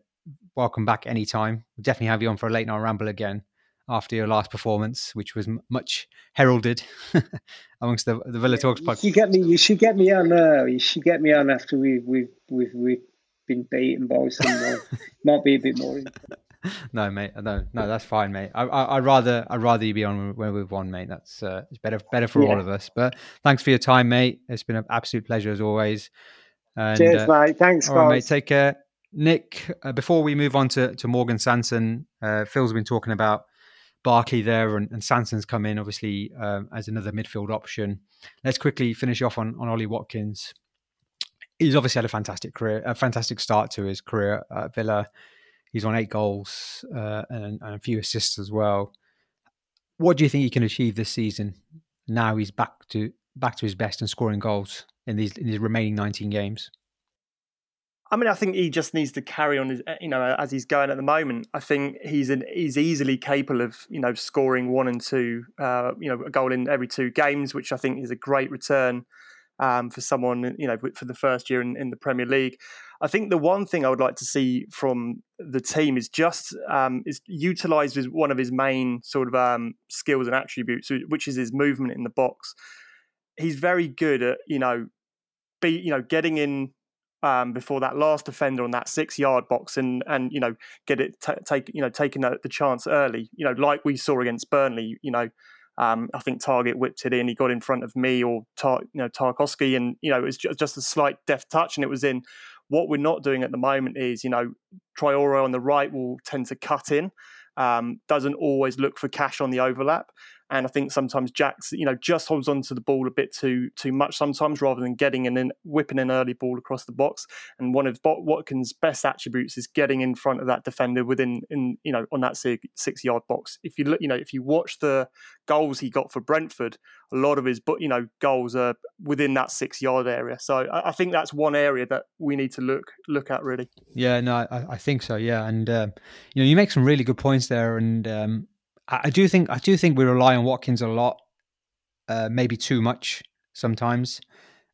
welcome back anytime. We'll definitely have you on for a late night ramble again after your last performance, which was m- much heralded amongst the, the Villa Talks podcast. You get me. You should get me on. Uh, you should get me on after we've we've we've, we've been beaten by someone. Might be a bit more. no, mate. No, no, that's fine, mate. I, I, would rather, I'd rather you be on where we've won, mate. That's uh, it's better, better for yeah. all of us. But thanks for your time, mate. It's been an absolute pleasure as always. And, Cheers, uh, mate. Thanks. Right, mate. Take care, Nick. Uh, before we move on to to Morgan Sanson, uh, Phil's been talking about Barkley there, and, and Sanson's come in obviously um, as another midfield option. Let's quickly finish off on on Ollie Watkins. He's obviously had a fantastic career, a fantastic start to his career at Villa. He's on eight goals uh, and, and, a few assists as well. What do you think he can achieve this season? Now he's back to back to his best and scoring goals in these in his remaining 19 games. I mean, I think he just needs to carry on, his, eh, you know, as he's going at the moment. I think he's an, he's easily capable of, you know, scoring one and two, uh, you know, a goal in every two games, which I think is a great return um, for someone, you know, for the first year in, in, the Premier League. I think the one thing I would like to see from the team is just um, is utilised as one of his main sort of um, skills and attributes, which is his movement in the box. He's very good at, you know, be you know getting in um, before that last defender on that six yard box and and you know get it t- take you know taking the, the, chance early you know like we saw against Burnley you know um, I think Targett whipped it in. He got in front of me or Tar- you know Tarkowski and you know it was just a slight deft touch and it was in. What we're not doing at the moment is you know Traore on the right will tend to cut in. Um, doesn't always look for Cash on the overlap and I think sometimes Jack's, you know, just holds on to the ball a bit too too much sometimes, rather than getting and then whipping an early ball across the box. And one of Watkins' best attributes is getting in front of that defender within, in you know, on that six, yard box. If you look, you know, if you watch the goals he got for Brentford, a lot of his, but you know, goals are within that six yard area. So I, I, think that's one area that we need to look look at really. Yeah, no, I, I think so. Yeah, and um, you know, you make some really good points there, and um, I do think I do think we rely on Watkins a lot, uh, maybe too much sometimes,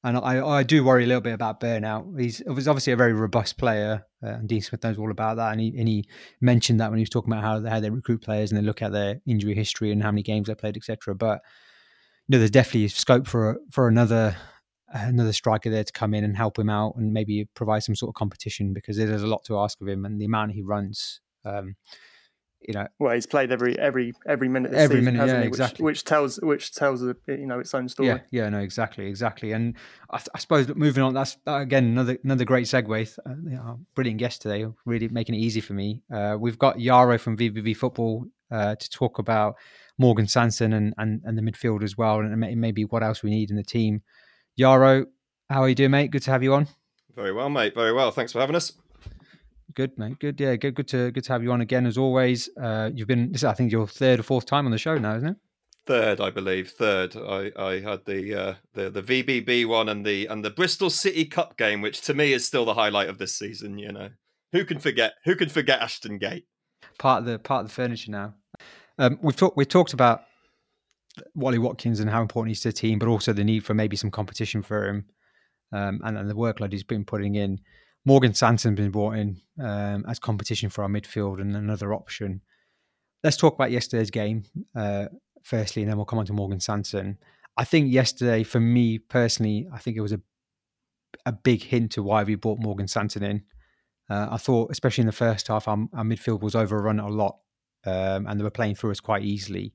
and I, I do worry a little bit about burnout. He's, he's obviously a very robust player, uh, and Dean Smith knows all about that, and he and he mentioned that when he was talking about how they, how they recruit players and they look at their injury history and how many games they played, etc. But you know, there's definitely scope for for another another striker there to come in and help him out and maybe provide some sort of competition because there's a lot to ask of him and the amount he runs. Um, you know, well, he's played every every every minute. every season, minute, yeah, he? exactly. Which, which, tells which tells you know its own story. Yeah, yeah, no, exactly, exactly. And I, I suppose moving on, that's again another another great segue. Uh, you know, brilliant guest today, really making it easy for me. Uh, we've got Jaro from VVV Football uh, to talk about Morgan Sanson and, and and the midfield as well, and maybe what else we need in the team. Jaro, how are you doing, mate? Good to have you on. Very well, mate. Very well. Thanks for having us. Good, mate. Good. Yeah, good. Good to good to have you on again as always. Uh, you've been. This is, I think, your third or fourth time on the show now, isn't it? Third, I believe. Third. I, I had the uh, the the VBB one and the and the Bristol City Cup game, which to me is still the highlight of this season. You know, who can forget? Who can forget Ashton Gate? Part of the part of the furniture now. Um, we've talked we've talked about Ollie Watkins and how important he's to the team, but also the need for maybe some competition for him, um, and, and the workload he's been putting in. Morgan Sanson been brought in um, as competition for our midfield and another option. Let's talk about yesterday's game uh, firstly, and then we'll come on to Morgan Sanson. I think yesterday, for me personally, I think it was a a big hint to why we brought Morgan Sanson in. Uh, I thought, especially in the first half, our, our midfield was overrun a lot, um, and they were playing through us quite easily.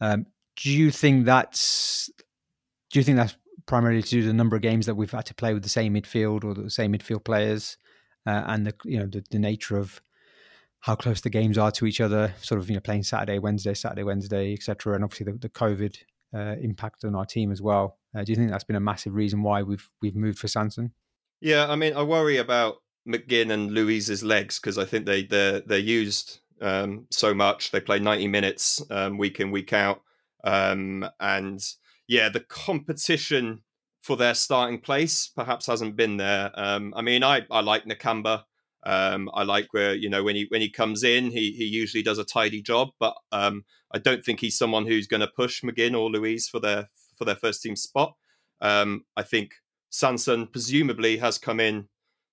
Um, do you think that's do you think that's primarily to do the number of games that we've had to play with the same midfield or the same midfield players, uh, and the you know the, the, nature of how close the games are to each other. Sort of you know playing Saturday, Wednesday, Saturday, Wednesday, etc. And obviously the, the COVID uh, impact on our team as well. Uh, do you think that's been a massive reason why we've we've moved for Sanson? Yeah, I mean, I worry about McGinn and Luiz's legs because I think they they're they're used um, so much. They play ninety minutes um, week in week out, um, and yeah, the competition for their starting place perhaps hasn't been there. Um, I mean, I, I like Nakamba. Um, I like where you know when he when he comes in, he he usually does a tidy job, but um, I don't think he's someone who's going to push McGinn or Luiz for their for their first team spot. Um, I think Sanson presumably has come in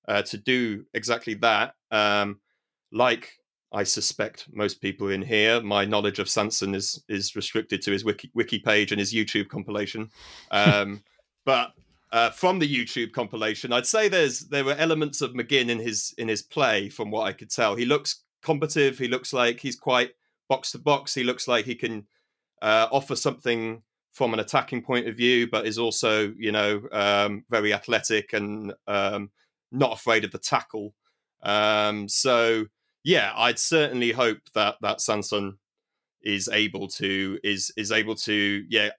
uh, to do exactly that. Um, like I suspect most people in here, my knowledge of Sanson is is restricted to his wiki, wiki page and his YouTube compilation. Um, but uh, from the YouTube compilation, I'd say there's there were elements of McGinn in his in his play, from what I could tell. He looks combative. He looks like he's quite box to box. He looks like he can uh, offer something from an attacking point of view, but is also you know um, very athletic and um, not afraid of the tackle. Um, so yeah, I'd certainly hope that that Sanson is able to is is able to yeah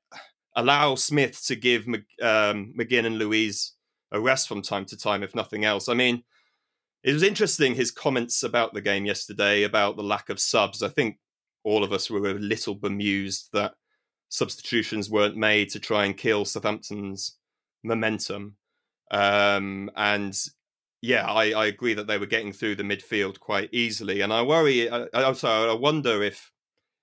allow Smith to give um, McGinn and Luiz a rest from time to time, if nothing else. I mean, it was interesting his comments about the game yesterday about the lack of subs. I think all of us were a little bemused that substitutions weren't made to try and kill Southampton's momentum. Um, and yeah, I, I agree that they were getting through the midfield quite easily, and I worry. I, also, I wonder if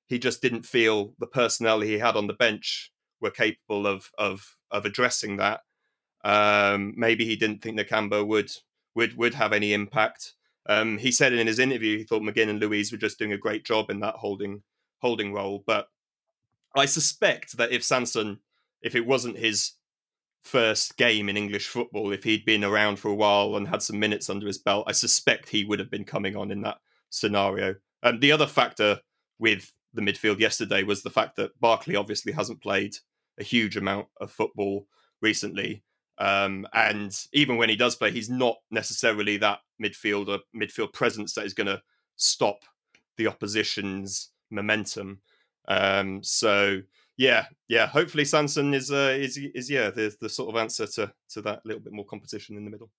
he just didn't feel the personnel he had on the bench were capable of of of addressing that. Um, maybe he didn't think Nakamba would would would have any impact. Um, he said in his interview he thought McGinn and Luiz were just doing a great job in that holding holding role. But I suspect that if Sanson, if it wasn't his first game in English football, if he'd been around for a while and had some minutes under his belt, I suspect he would have been coming on in that scenario. And um, the other factor with the midfield yesterday was the fact that Barkley obviously hasn't played a huge amount of football recently. Um, and even when he does play, he's not necessarily that midfielder, midfield presence that is going to stop the opposition's momentum. Um, so yeah, yeah. Hopefully, Sanson is uh, is is yeah the the sort of answer to to that little bit more competition in the middle.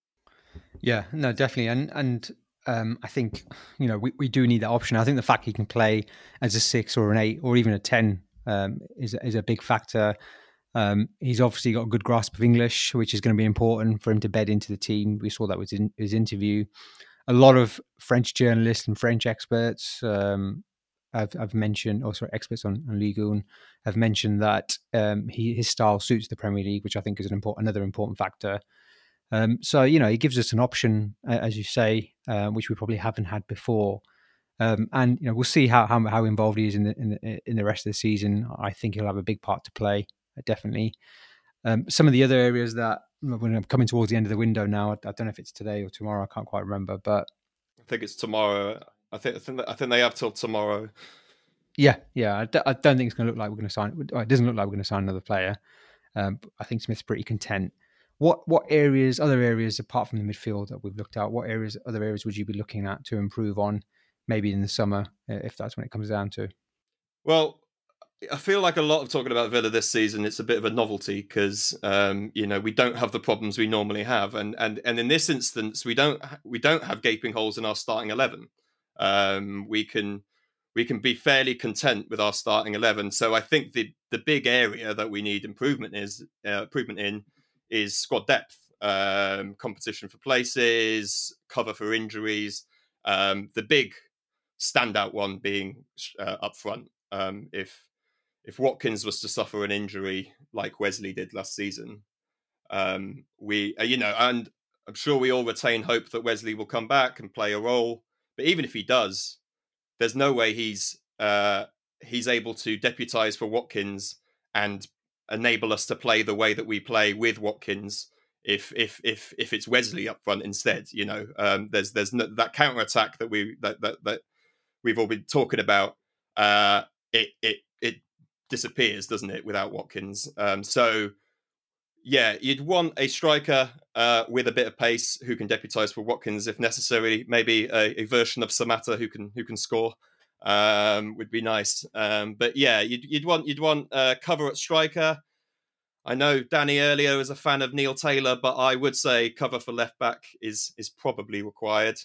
Yeah, no, definitely, and and um, I think you know we, we do need that option. I think the fact he can play as a six or an eight or even a ten um, is is a big factor. Um, he's obviously got a good grasp of English, which is going to be important for him to bed into the team. We saw that with in, his interview. A lot of French journalists and French experts um, I've, I've mentioned, or sorry, experts on, on Ligue 1 have mentioned that um, he, his style suits the Premier League, which I think is an important, another important factor. Um, so you know, he gives us an option, as you say, uh, which we probably haven't had before. Um, and you know, we'll see how, how, how involved he is in the, in the in the rest of the season. I think he'll have a big part to play, uh, definitely. Um, some of the other areas that when I'm coming towards the end of the window now, I, I don't know if it's today or tomorrow. I can't quite remember, but I think it's tomorrow. I think I think I think they have till tomorrow. Yeah, yeah. I d- I don't think it's going to look like we're going to sign. It doesn't look like we're going to sign another player. Um, I think Smith's pretty content. What what areas, other areas apart from the midfield that we've looked at, what areas, other areas would you be looking at to improve on, maybe in the summer, if that's when it comes down to? Well, I feel like a lot of talking about Villa this season, it's a bit of a novelty because um, you know we don't have the problems we normally have, and and and in this instance, we don't we don't have gaping holes in our starting eleven um, we can we can be fairly content with our starting eleven. So I think the the big area that we need improvement is uh, improvement in is squad depth, um, competition for places, cover for injuries. Um, the big standout one being uh, up front. Um, if if Watkins was to suffer an injury like Wesley did last season, um, we uh, you know, and I'm sure we all retain hope that Wesley will come back and play a role. But even if he does, there's no way he's uh, he's able to deputize for Watkins and enable us to play the way that we play with Watkins. If if if if it's Wesley up front instead, you know, um, there's there's no, that counter attack that we that, that that we've all been talking about. Uh, it it it disappears, doesn't it, without Watkins? Um, so yeah, you'd want a striker uh, with a bit of pace who can deputise for Watkins if necessary. Maybe a, a, version of Samatta who can who can score um, would be nice. Um, but yeah, you'd, you'd want you'd want uh, cover at striker. I know Dani earlier is a fan of Neil Taylor, but I would say cover for left back is is probably required.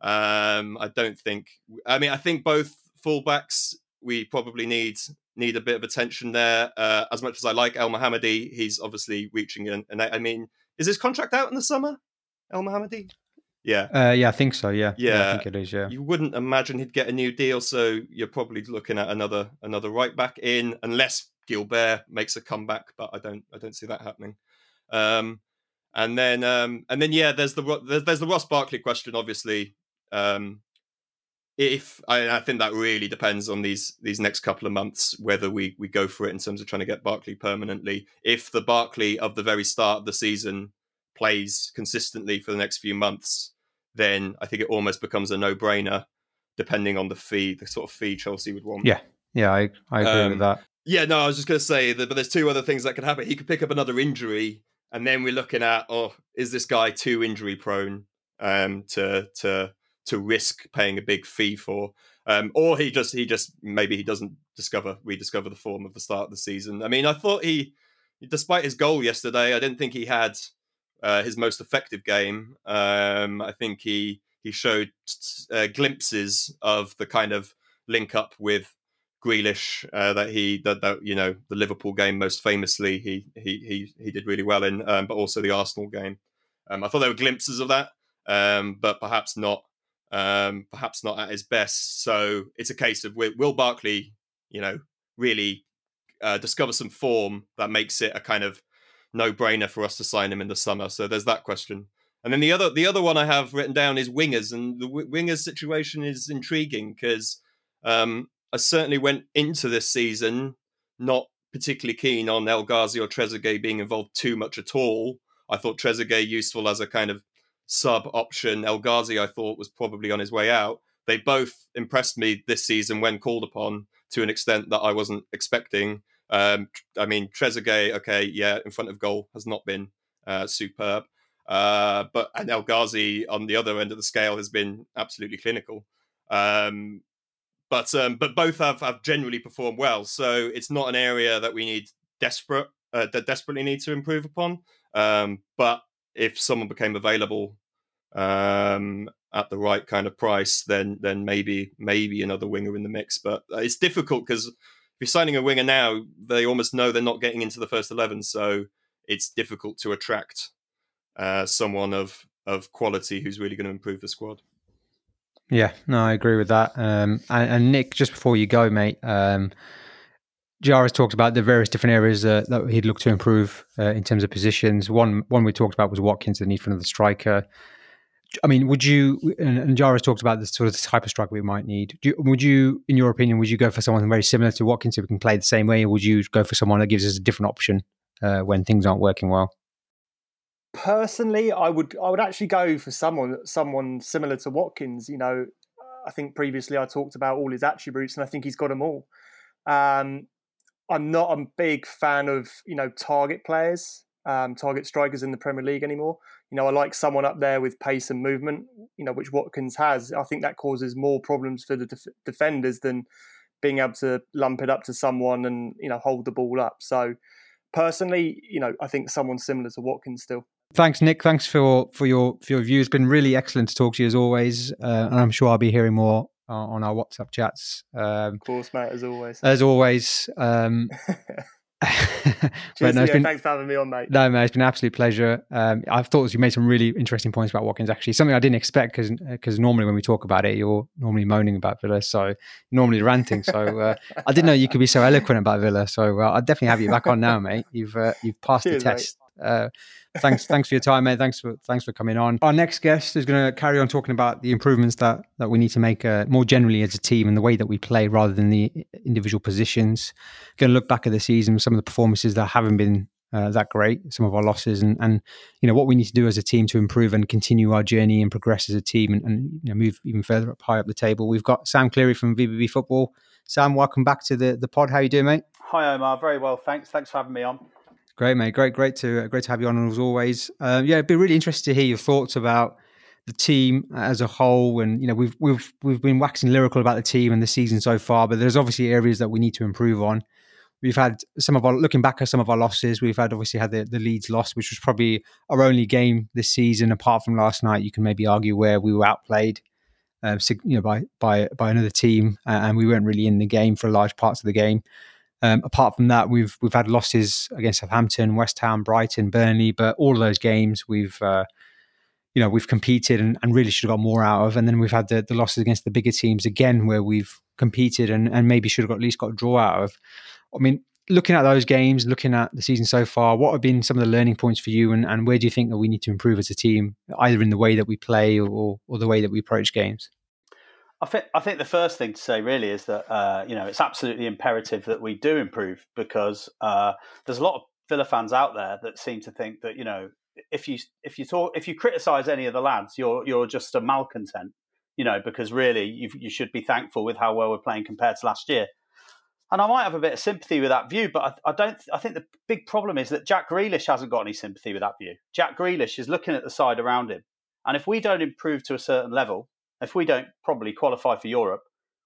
Um, I don't think. I mean, I think both fullbacks we probably need need a bit of attention there. Uh, as much as I like Elmohamady, he's obviously reaching an. And I, mean, is his contract out in the summer? Elmohamady? Yeah. Uh, yeah, I think so. Yeah. yeah. yeah. I think it is. Yeah. You wouldn't imagine he'd get a new deal, so you're probably looking at another another right back in, unless Guilbert makes a comeback. But I don't I don't see that happening. Um, and then um, and then yeah, there's the there's, there's the Ross Barkley question. Obviously, um, if I, I, think that really depends on these these next couple of months whether we we go for it in terms of trying to get Barkley permanently. If the Barkley of the very start of the season plays consistently for the next few months, then I think it almost becomes a no brainer, depending on the fee, the sort of fee Chelsea would want. Yeah, yeah, I I agree um, with that. Yeah, no, I was just going to say that, but there's two other things that could happen. He could pick up another injury, and then we're looking at, oh, is this guy too injury prone um, to to to risk paying a big fee for? Um, or he just he just maybe he doesn't discover rediscover the form of the start of the season. I mean, I thought he, despite his goal yesterday, I didn't think he had uh, his most effective game. Um, I think he he showed uh, glimpses of the kind of link up with Grealish uh, that he that, that you know the Liverpool game most famously he he he he did really well in, um, but also the Arsenal game. Um, I thought there were glimpses of that, um, but perhaps not um, perhaps not at his best. So it's a case of will Barkley, you know, really uh, discover some form that makes it a kind of no brainer for us to sign him in the summer. So there's that question. And then the other the other one I have written down is wingers, and the w- wingers situation is intriguing because um, I certainly went into this season not particularly keen on El Ghazi or Trezeguet being involved too much at all. I thought Trezeguet useful as a kind of sub option. El Ghazi I thought was probably on his way out. They both impressed me this season when called upon to an extent that I wasn't expecting. Um, I mean, Trezeguet, okay, yeah, in front of goal has not been uh, superb. Uh, but and El Ghazi on the other end of the scale has been absolutely clinical. Um, but um, but both have, have generally performed well. So it's not an area that we need desperate uh, that desperately need to improve upon. Um, but if someone became available um, at the right kind of price, then then maybe maybe another winger in the mix. But it's difficult because if you're signing a winger now, they almost know they're not getting into the first eleven, so it's difficult to attract uh, someone of of quality who's really going to improve the squad. Yeah, no, I agree with that. Um, and, and, Nick, just before you go, mate, um, has talked about the various different areas uh, that he'd look to improve uh, in terms of positions. One one we talked about was Watkins, the need for another striker. I mean, would you? And, and talked about the sort of type of striker we might need. You, would you, in your opinion, would you go for someone very similar to Watkins who can play the same way, or would you go for someone that gives us a different option uh, when things aren't working well? Personally, I would I would actually go for someone someone similar to Watkins. You know, I think previously I talked about all his attributes, and I think he's got them all. Um, I'm not a big fan of you know target players um, target strikers in the Premier League anymore. You know, I like someone up there with pace and movement, you know, which Watkins has. I think that causes more problems for the def- defenders than being able to lump it up to someone and, you know, hold the ball up. So personally, you know, I think someone similar to Watkins still. Thanks, Nick. Thanks for for your for your view. It's been really excellent to talk to you as always, uh, and I'm sure I'll be hearing more uh, on our WhatsApp chats. Um, of course, mate. As always. As always. Um, Cheers, no, been, thanks for having me on, mate. No, mate, it's been an absolute pleasure. Um, I thought you made some really interesting points about Watkins. Actually, something I didn't expect because because normally when we talk about it, you're normally moaning about Villa, so normally ranting. So uh, I didn't know you could be so eloquent about Villa. So uh, I'll definitely have you back on now, mate. You've uh, you've passed Cheers, the test. Uh, thanks, thanks for your time, mate. Thanks for thanks for coming on. Our next guest is going to carry on talking about the improvements that that we need to make uh, more generally as a team and the way that we play, rather than the individual positions. Going to look back at the season, some of the performances that haven't been uh, that great, some of our losses, and and you know what we need to do as a team to improve and continue our journey and progress as a team, and, and you know move even further up high up the table. We've got Sam Cleary from VBB Football. Sam, welcome back to the the pod. How you doing, mate? Hi, Omar. Very well, thanks. Thanks for having me on. Great, mate. Great, great to uh, great to have you on as always. Um, yeah, it'd be really interesting to hear your thoughts about the team as a whole. And you know, we've we've we've been waxing lyrical about the team and the season so far, but there's obviously areas that we need to improve on. We've had some of our looking back at some of our losses. We've had obviously had the, the Leeds loss, which was probably our only game this season, apart from last night. You can maybe argue where we were outplayed, uh, you know, by by by another team, uh, and we weren't really in the game for large parts of the game. Um, apart from that, we've we've had losses against Southampton, West Ham, Brighton, Burnley, but all of those games we've uh, you know we've competed and, and, really should have got more out of. And then we've had the, the losses against the bigger teams again, where we've competed and, and maybe should have got at least got a draw out of. I mean, looking at those games, looking at the season so far, what have been some of the learning points for you, and, and where do you think that we need to improve as a team, either in the way that we play or, or the way that we approach games? I think I think the first thing to say really is that uh, you know it's absolutely imperative that we do improve because uh, there's a lot of Villa fans out there that seem to think that you know if you if you talk if you criticise any of the lads, you're you're just a malcontent, you know, because really you you should be thankful with how well we're playing compared to last year. And I might have a bit of sympathy with that view, but I, I don't. I think the big problem is that Jack Grealish hasn't got any sympathy with that view. Jack Grealish is looking at the side around him, and if we don't improve to a certain level, if we don't probably qualify for Europe,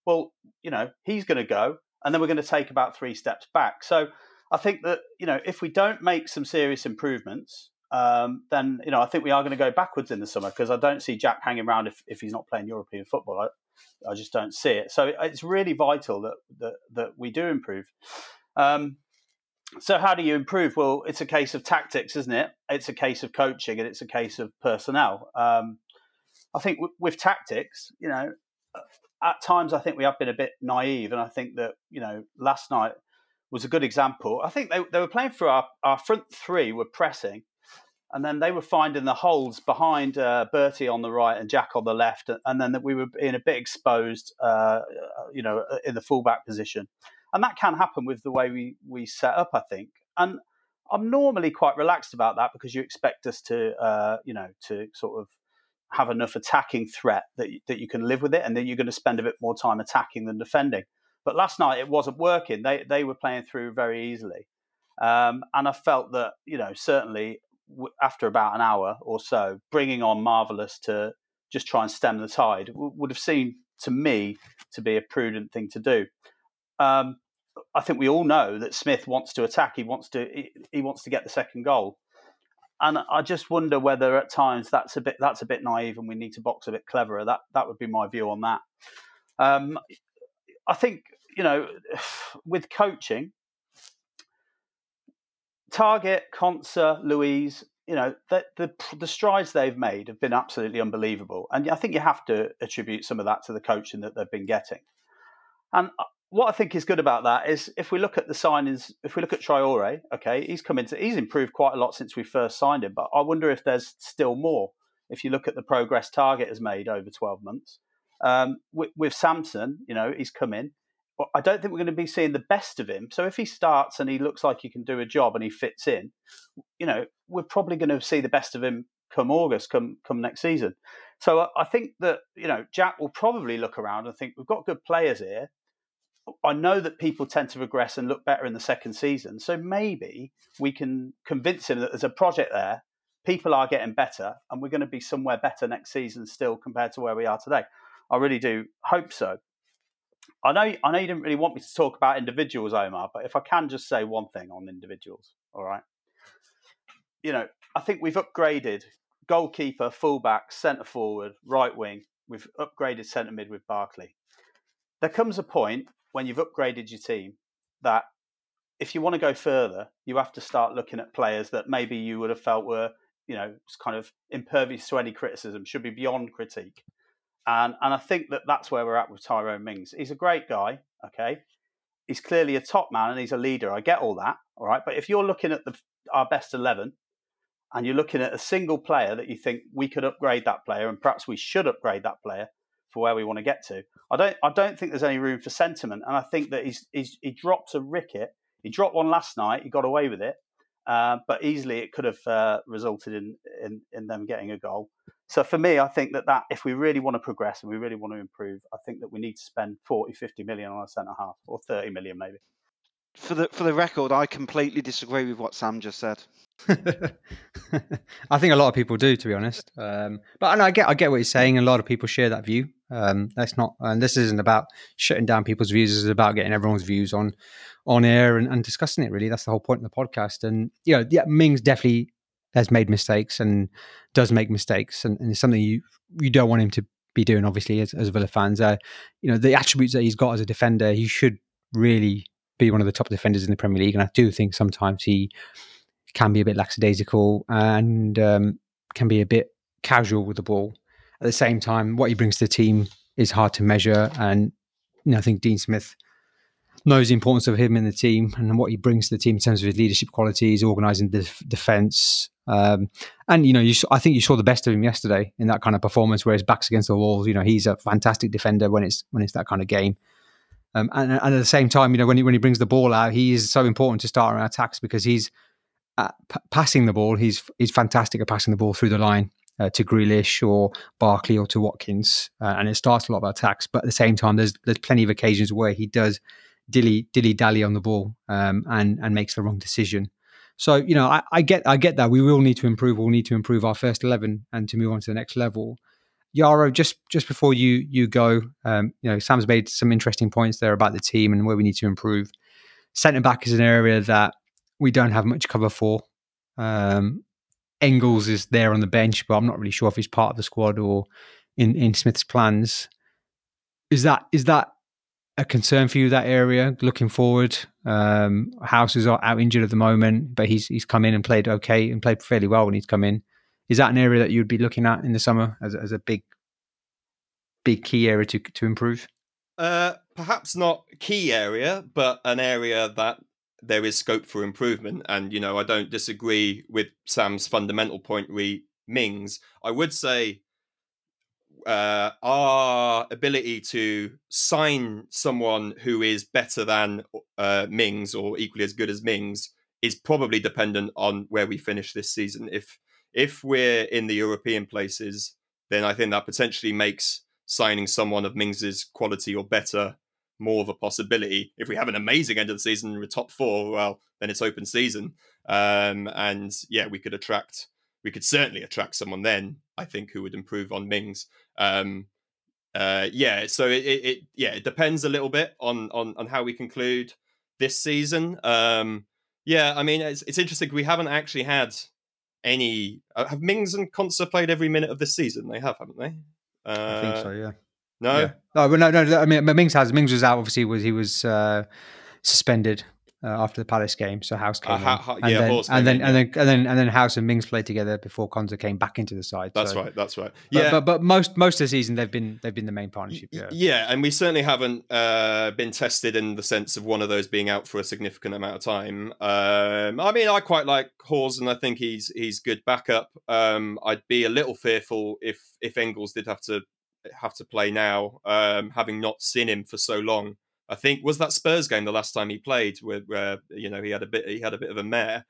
well, you know, he's going to go, and then we're going to take about three steps back. So I think that you know, if we don't make some serious improvements, um, then you know I think we are going to go backwards in the summer because I don't see Jack hanging around if, if he's not playing European football. I, I just don't see it. So it's really vital that that, that we do improve. Um, so how do you improve? Well, it's a case of tactics, isn't it? It's a case of coaching and it's a case of personnel. Um, I think w- with tactics, you know, at times I think we have been a bit naive, and I think that you know last night was a good example. I think they, they were playing for our, our front three were pressing and then they were finding the holes behind uh, Bertie on the right and Jack on the left, and then that we were being a bit exposed, uh, you know, in the fullback position, and that can happen with the way we we set up, I think, and I'm normally quite relaxed about that because you expect us to, uh, you know, to sort of have enough attacking threat that that you can live with it, and then you're going to spend a bit more time attacking than defending. But last night it wasn't working. They they were playing through very easily. Um, and I felt that you know certainly after about an hour or so, bringing on Marvelous to just try and stem the tide would have seemed to me to be a prudent thing to do. Um, I think we all know that Smith wants to attack. He wants to he, he, wants to get the second goal, and I just wonder whether at times that's a bit that's a bit naive, and we need to box a bit cleverer. That that would be my view on that. Um, I think you know with coaching, Targett, Konsa, Luiz, you know, the, the, the strides they've made have been absolutely unbelievable, and I think you have to attribute some of that to the coaching that they've been getting. And what I think is good about that is if we look at the signings, if we look at Traore, okay, he's come into, he's improved quite a lot since we first signed him, but I wonder if there's still more. If you look at the progress Targett has made over 12 months, um, with, with Sanson, you know, he's come in, I don't think we're going to be seeing the best of him. So if he starts and he looks like he can do a job and he fits in, you know, we're probably going to see the best of him come August, come come next season. So I think that you know Jack will probably look around and think we've got good players here. I know that people tend to regress and look better in the second season, so maybe we can convince him that there's a project there. People are getting better, and we're going to be somewhere better next season still compared to where we are today. I really do hope so. I know I know you didn't really want me to talk about individuals, Omar, but if I can just say one thing on individuals, all right. You know, I think we've upgraded goalkeeper, fullback, centre forward, right wing. We've upgraded centre mid with Barkley. There comes a point when you've upgraded your team that if you want to go further, you have to start looking at players that maybe you would have felt were, you know, kind of impervious to any criticism, should be beyond critique. And and I think that that's where we're at with Tyrone Mings. He's a great guy. Okay, he's clearly a top man and he's a leader. I get all that. All right, but if you're looking at the our best eleven, and you're looking at a single player that you think we could upgrade that player, and perhaps we should upgrade that player for where we want to get to. I don't I don't think there's any room for sentiment, and I think that he's, he's he dropped a ricket. He dropped one last night. He got away with it, uh, but easily it could have uh, resulted in, in in them getting a goal. So for me, I think that, that if we really want to progress and we really want to improve, I think that we need to spend 40, 50 million on a centre half or 30 million maybe. For the for the record, I completely disagree with what Sam just said. I think a lot of people do, to be honest. Um, but I get I get what he's saying. A lot of people share that view. Um, that's not, and this isn't about shutting down people's views. This is about getting everyone's views on on air and, and discussing it. Really, that's the whole point of the podcast. And you know, yeah, Mings definitely has made mistakes and does make mistakes, and, and it's something you you don't want him to be doing. Obviously, as, as Villa fans, uh, you know the attributes that he's got as a defender, he should really be one of the top defenders in the Premier League. And I do think sometimes he can be a bit lackadaisical and um, can be a bit casual with the ball. At the same time, what he brings to the team is hard to measure, and you know, I think Dean Smith knows the importance of him in the team and what he brings to the team in terms of his leadership qualities, organising the defence, Um, and you know, you I think you saw the best of him yesterday in that kind of performance where his back's against the walls. You know, he's a fantastic defender when it's when it's that kind of game. Um, and, and, at the same time, you know, when he when he brings the ball out, he is so important to start our attacks because he's p- passing the ball. He's he's fantastic at passing the ball through the line uh, to Grealish or Barkley or to Watkins, uh, and it starts a lot of attacks. But at the same time, there's there's plenty of occasions where he does dilly dilly dally on the ball um, and and makes the wrong decision. So you know, I, I, get I get that we will need to improve. We'll need to improve our first eleven and to move on to the next level. Jaro, just just before you you go, um, you know, Sam's made some interesting points there about the team and where we need to improve. Centre back is an area that we don't have much cover for. Um, Engels is there on the bench, but I'm not really sure if he's part of the squad or in in Smith's plans. Is that is that a concern for you that area looking forward? Um, Hause is out injured at the moment, but he's he's come in and played okay and played fairly well when he's come in. Is that an area that you'd be looking at in the summer as, as a big big key area to to improve? Uh, perhaps not key area, but an area that there is scope for improvement. And you know, I don't disagree with Sam's fundamental point. Re Mings, I would say uh, our ability to sign someone who is better than uh, Mings or equally as good as Mings is probably dependent on where we finish this season. If if we're in the European places, then I think that potentially makes signing someone of Mings's quality or better more of a possibility. If we have an amazing end of the season we're top four, well, then it's open season. Um, and yeah, we could attract, we could certainly attract someone then, I think, who would improve on Mings. Um, uh, yeah, so it, it, it, yeah it depends a little bit on on on how we conclude this season. Um, yeah, I mean it's it's interesting. We haven't actually had any. Uh, have Mings and Konsa played every minute of this season? They have, haven't they? Uh, I think so. Yeah. No, yeah. no, no, no. I mean, Mings has Mings was out. Obviously, was he was uh, suspended uh, after the Palace game. So Hause came, uh, ha, ha, and, yeah, then, and, then, in, and then and then and then Hause and Mings played together before Konsa came back into the side. That's so. right. That's right. Yeah, but, but, but most most of the season they've been they've been the main partnership. Yeah, yeah, and we certainly haven't uh, been tested in the sense of one of those being out for a significant amount of time. Um, I mean, I quite like Hause, and I think he's he's good backup. Um, I'd be a little fearful if if Engels did have to have to play now, um, having not seen him for so long. I think was that Spurs game the last time he played, where, where you know he had a bit he had a bit of a mare,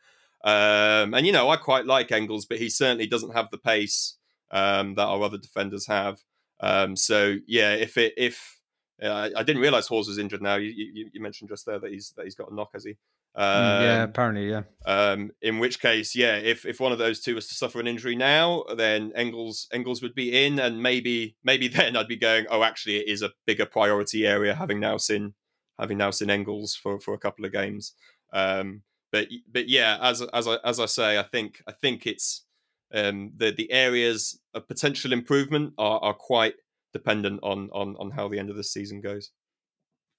um, and you know I quite like Engels, but he certainly doesn't have the pace um, that our other defenders have. Um, so yeah, if it if uh, I didn't realize Hause was injured. Now you, you, you mentioned just there that he's that he's got a knock, has he? Um, yeah, apparently, yeah. Um, in which case, yeah, if if one of those two was to suffer an injury now, then Engels Engels would be in, and maybe maybe then I'd be going, oh, actually, it is a bigger priority area having now seen having now seen Engels for for a couple of games. Um, but but yeah, as as I as I say, I think I think it's um, the the areas of potential improvement are are quite dependent on on on how the end of the season goes.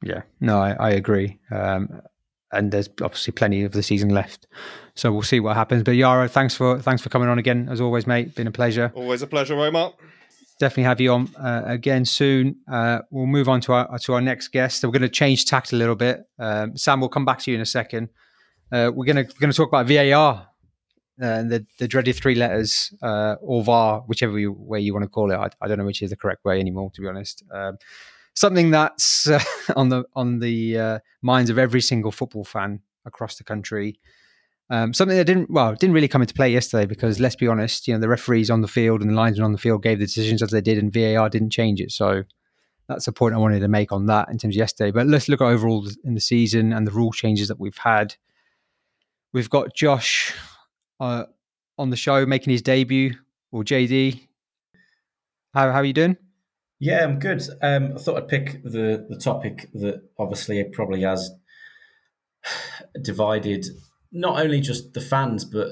Yeah, no, I, I agree. Um, and there's obviously plenty of the season left. So we'll see what happens. But Jaro, thanks for thanks for coming on again as always, mate. Been a pleasure. Always a pleasure, Omar. Definitely have you on uh, again soon. Uh, we'll move on to our to our next guest. So we're going to change tact a little bit. Um, Sam, we'll come back to you in a second. Uh, we're going to we're going to talk about VAR and uh, the the dreaded three letters uh, or VAR, whichever you, way you want to call it. I, I, don't know which is the correct way anymore, to be honest. Um, something that's uh, on the on the uh, minds of every single football fan across the country. Um, something that didn't well didn't really come into play yesterday because let's be honest, you know the referees on the field and the linesmen on the field gave the decisions as they did, and VAR didn't change it. So that's a point I wanted to make on that in terms of yesterday. But let's look at overall in the season and the rule changes that we've had. We've got Josh uh, on the show making his debut, or JD. How how are you doing? Yeah, I'm good. Um, I thought I'd pick the the topic that obviously it probably has divided not only just the fans, but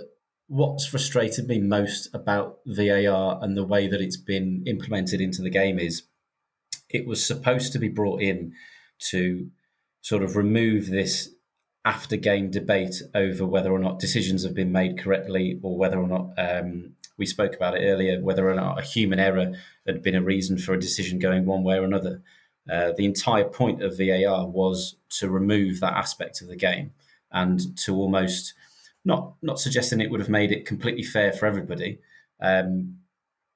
what's frustrated me most about VAR and the way that it's been implemented into the game is it was supposed to be brought in to sort of remove this after game debate over whether or not decisions have been made correctly or whether or not um, we spoke about it earlier, whether or not a human error had been a reason for a decision going one way or another. Uh, the entire point of VAR was to remove that aspect of the game and to almost Not not suggesting it would have made it completely fair for everybody, um,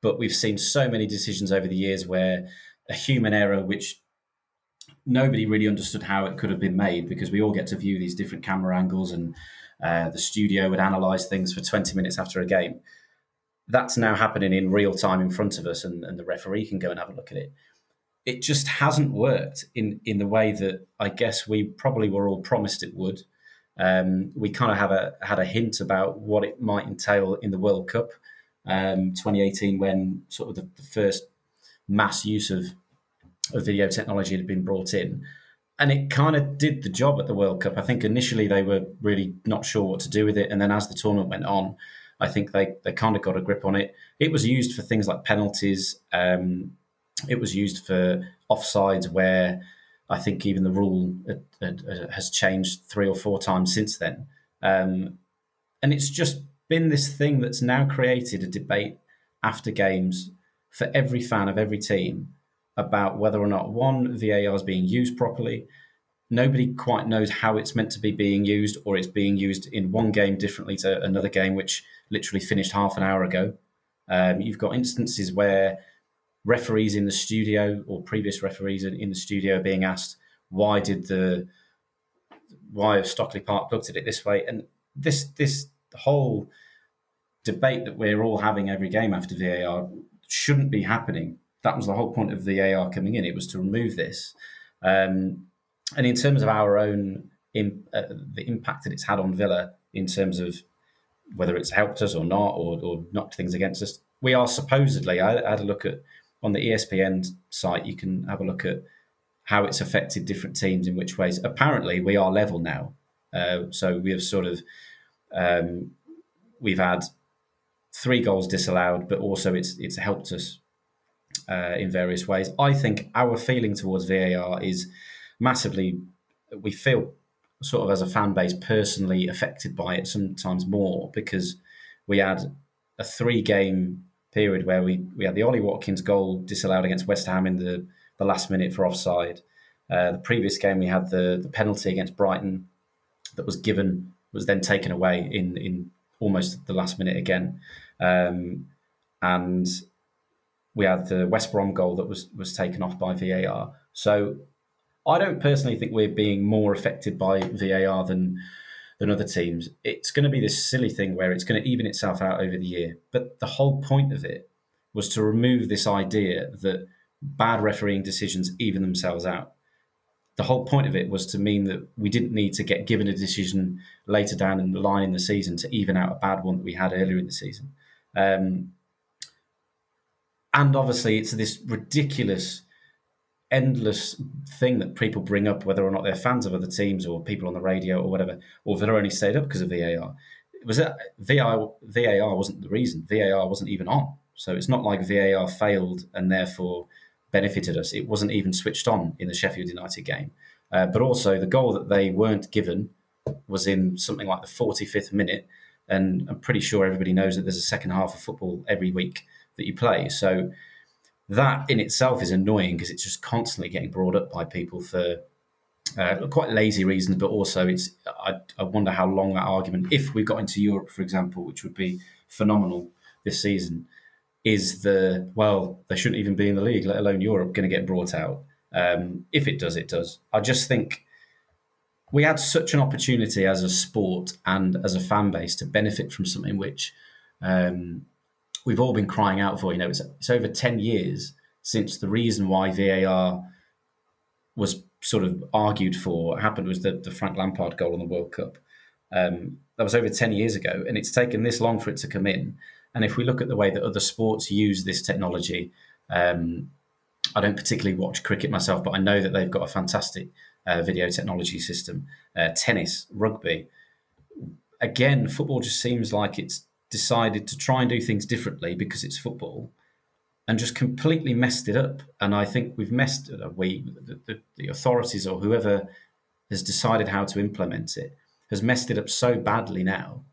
but we've seen so many decisions over the years where a human error, which nobody really understood how it could have been made, because we all get to view these different camera angles, and uh, the studio would analyze things for 20 minutes after a game. That's now happening in real time in front of us, and, and the referee can go and have a look at it it just hasn't worked in in the way that I guess we probably were all promised it would. Um, we kind of have a had a hint about what it might entail in the World Cup um, 2018 when sort of the, the, first mass use of of video technology had been brought in. And it kind of did the job at the World Cup. I think initially they were really not sure what to do with it. And then as the tournament went on, I think they, they kind of got a grip on it. It was used for things like penalties. Um, it was used for offsides where I think even the rule has changed three or four times since then. Um, and it's just been this thing that's now created a debate after games for every fan of every team about whether or not one VAR is being used properly. Nobody quite knows how it's meant to be being used, or it's being used in one game differently to another game, which literally finished half an hour ago. Um, you've got instances where referees in the studio or previous referees in the studio are being asked why did the why have Stockley Park looked at it this way and this this whole debate that we're all having every game after VAR shouldn't be happening. That was the whole point of VAR coming in. It was to remove this. Um, and in terms of our own in, uh, the impact that it's had on Villa in terms of whether it's helped us or not or, or knocked things against us, we are supposedly. I, I had a look at on the ESPN site, you can have a look at how it's affected different teams in which ways. Apparently, we are level now, uh, so we have sort of um, we've had three goals disallowed, but also it's it's helped us uh, in various ways. I think our feeling towards VAR is massively. We feel sort of as a fan base personally affected by it sometimes more because we had a three game period where we, we had the Ollie Watkins goal disallowed against West Ham in the, the last minute for offside. Uh, the previous game we had the, the penalty against Brighton that was given was then taken away in in almost the last minute again, um, and we had the West Brom goal that was was taken off by VAR. So I don't personally think we're being more affected by VAR than than other teams. It's going to be this silly thing where it's going to even itself out over the year. But the whole point of it was to remove this idea that bad refereeing decisions even themselves out. The whole point of it was to mean that we didn't need to get given a decision later down in the line in the season to even out a bad one that we had earlier in the season. Um, and obviously, it's this ridiculous endless thing that people bring up, whether or not they're fans of other teams or people on the radio or whatever, or they're only stayed up because of VAR. Was that VAR, VAR wasn't the reason. VAR wasn't even on. So it's not like VAR failed and therefore benefited us. It wasn't even switched on in the Sheffield United game. Uh, but also, the goal that they weren't given was in something like the 45th minute. And I'm pretty sure everybody knows that there's a second half of football every week that you play. So that in itself is annoying because it's just constantly getting brought up by people for uh, quite lazy reasons, but also it's. I, I, wonder how long that argument, if we got into Europe, for example, which would be phenomenal this season, is the well they shouldn't even be in the league, let alone Europe, going to get brought out. Um, if it does, it does. I just think we had such an opportunity as a sport and as a fan base to benefit from something which um, we've all been crying out for. You know, it's, it's over 10 years since the reason why VAR was sort of argued for happened was the, the Frank Lampard goal in the World Cup. Um, that was over 10 years ago, and it's taken this long for it to come in. And if we look at the way that other sports use this technology, um, I don't particularly watch cricket myself, but I know that they've got a fantastic uh, video technology system. Uh, tennis, rugby. Again, football just seems like it's decided to try and do things differently because it's football and just completely messed it up. And I think we've messed it up. We, the, the, the, authorities or whoever has decided how to implement it has messed it up so badly now.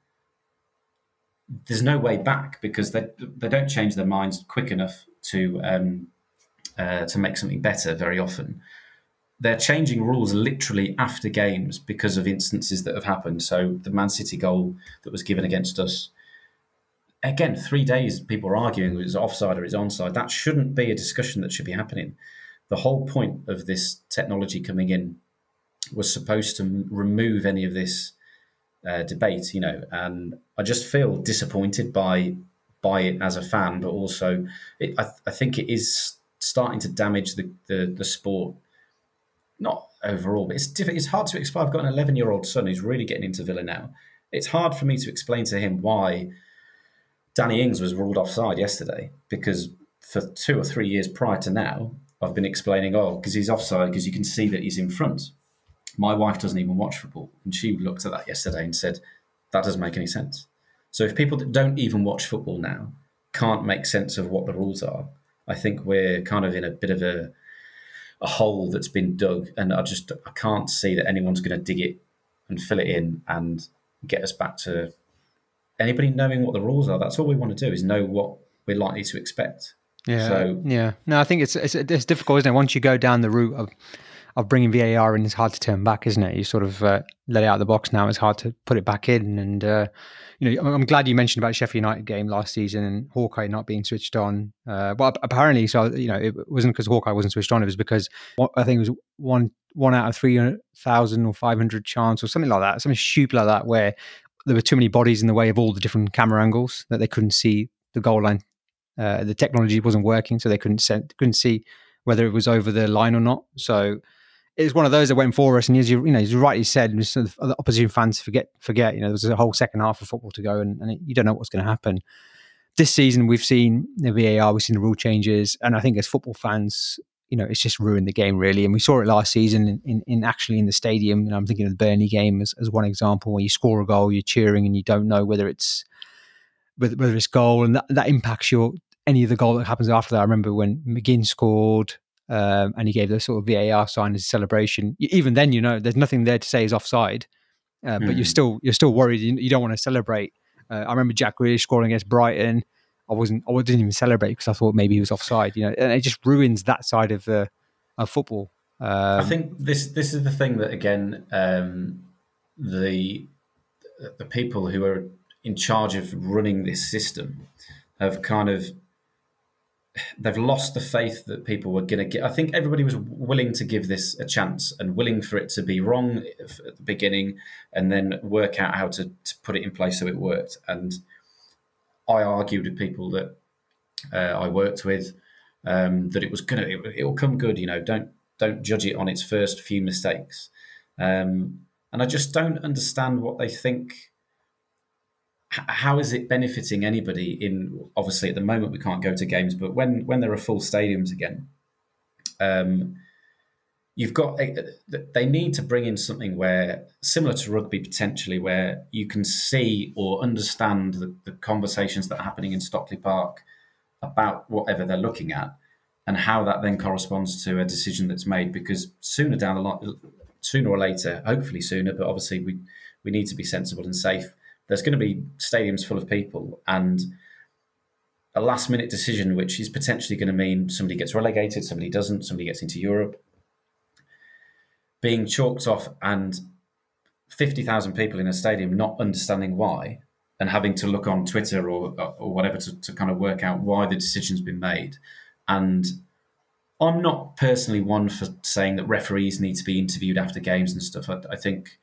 There's no way back because they, they don't change their minds quick enough to um, uh, to make something better very often. they're changing rules literally after games because of instances that have happened. So the Man City goal that was given against us, again, three days people are arguing it was offside or it's onside. That shouldn't be a discussion that should be happening. The whole point of this technology coming in was supposed to remove any of this uh, debate, you know, and I just feel disappointed by by it as a fan, but also it, I, I think it is starting to damage the, the, the sport not overall, but it's difficult. It's hard to explain. I've got an 11 year old son who's really getting into Villa now. It's hard for me to explain to him why Danny Ings was ruled offside yesterday because for two or three years prior to now, I've been explaining, oh, because he's offside because you can see that he's in front. My wife doesn't even watch football, and she looked at that yesterday and said, that doesn't make any sense. So if people that don't even watch football now can't make sense of what the rules are, I think we're kind of in a bit of a a hole that's been dug, and I just I can't see that anyone's going to dig it and fill it in and get us back to anybody knowing what the rules are. That's all we want to do is know what we're likely to expect. Yeah. So yeah. No, I think it's, it's it's difficult, isn't it? Once you go down the route of of bringing VAR in, it's hard to turn back, isn't it? You sort of uh, let it out of the box now. It's hard to put it back in, and uh, you know, I'm glad you mentioned about Sheffield United game last season and Hawkeye not being switched on. Uh, well, apparently, so you know, it wasn't because Hawkeye wasn't switched on. It was because I think it was one one out of three thousand or five hundred chance or something like that, something stupid like that, where there were too many bodies in the way of all the different camera angles that they couldn't see the goal line. Uh, the technology wasn't working, so they couldn't send, couldn't see whether it was over the line or not. So it's one of those that went for us. And as you, you know, as you rightly said, the opposition fans forget, forget, you know, there's a whole second half of football to go and, and you don't know what's going to happen. This season, we've seen the VAR, we've seen the rule changes. And I think as football fans, you know, it's just ruined the game really. And we saw it last season in, in, in actually in the stadium. You know, I'm thinking of the Burnley game as, as one example where you score a goal, you're cheering and you don't know whether it's, whether, whether it's goal and that, that impacts your, any of the goal that happens after that. I remember when McGinn scored, um, and he gave the sort of VAR sign as a celebration. Even then, you know, there's nothing there to say is offside, uh, but mm. you're hmm. still you're still worried. You, you don't want to celebrate. Uh, I remember Jack Grealish scoring against Brighton. I wasn't, I didn't even celebrate because I thought maybe he was offside. You know, and it just ruins that side of uh, of football. Um, I think this this is the thing that again um, the the people who are in charge of running this system have kind of they've lost the faith that people were going to get. I think everybody was willing to give this a chance and willing for it to be wrong at the beginning and then work out how to, to put it in place so it worked. And I argued with people that uh, I worked with um, that it was to, it, will come good, you know, don't, don't judge it on its first few mistakes. Um, and I just don't understand what they think how is it benefiting anybody in obviously at the moment we can't go to games but when when there are full stadiums again um, you've got they need to bring in something where similar to rugby potentially where you can see or understand the, the conversations that are happening in stockley park about whatever they're looking at and how that then corresponds to a decision that's made because sooner down the line sooner or later hopefully sooner but obviously we we need to be sensible and safe. There's going to be stadiums full of people and a last minute decision which is potentially going to mean somebody gets relegated somebody doesn't somebody gets into europe being chalked off and 50,000 people in a stadium not understanding why and having to look on twitter or, or whatever to, to kind of work out why the decision's been made and i'm not personally one for saying that referees need to be interviewed after games and stuff i, I think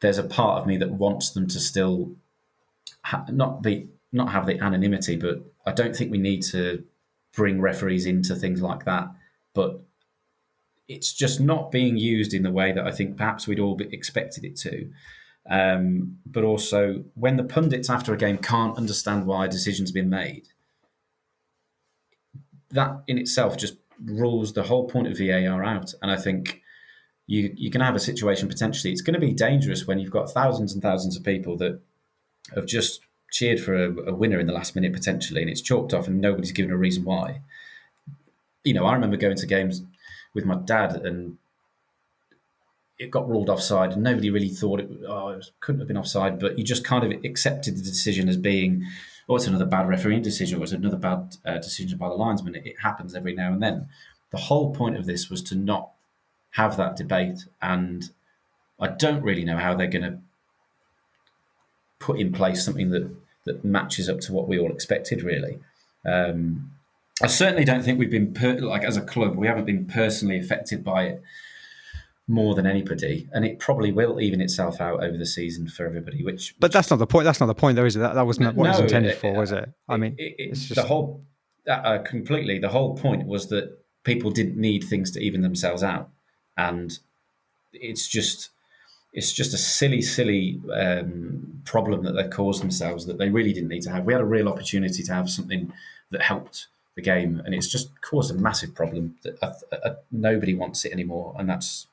there's a part of me that wants them to still ha- not be not have the anonymity, but I don't think we need to bring referees into things like that. But it's just not being used in the way that I think perhaps we'd all expected it to. Um, but also, when the pundits after a game can't understand why a decision's been made, that in itself just rules the whole point of VAR out. And I think you you can have a situation potentially. It's going to be dangerous when you've got thousands and thousands of people that have just cheered for a, a, winner in the last minute potentially, and it's chalked off, and nobody's given a reason why. You know, I remember going to games with my dad, and it got ruled offside, and nobody really thought it, oh, it couldn't have been offside, but you just kind of accepted the decision as being, oh, it's another bad refereeing decision, or it's another bad uh, decision by the linesman. It, it happens every now and then. The whole point of this was to not have that debate. And I don't really know how they're going to put in place something that that matches up to what we all expected. Really, um, I certainly don't think we've been per- like as a club we haven't been personally affected by it more than anybody, and it probably will even itself out over the season for everybody. Which, but that's not the point. That's not the point, though, is it? That, that wasn't what no, it was intended it, for, was it? I mean, it, it, just... the whole uh, completely. The whole point was that people didn't need things to even themselves out, and it's just it's just a silly, silly um, problem that they've caused themselves that they really didn't need to have. We had a real opportunity to have something that helped the game, and it's just caused a massive problem that uh, uh, nobody wants it anymore, and that's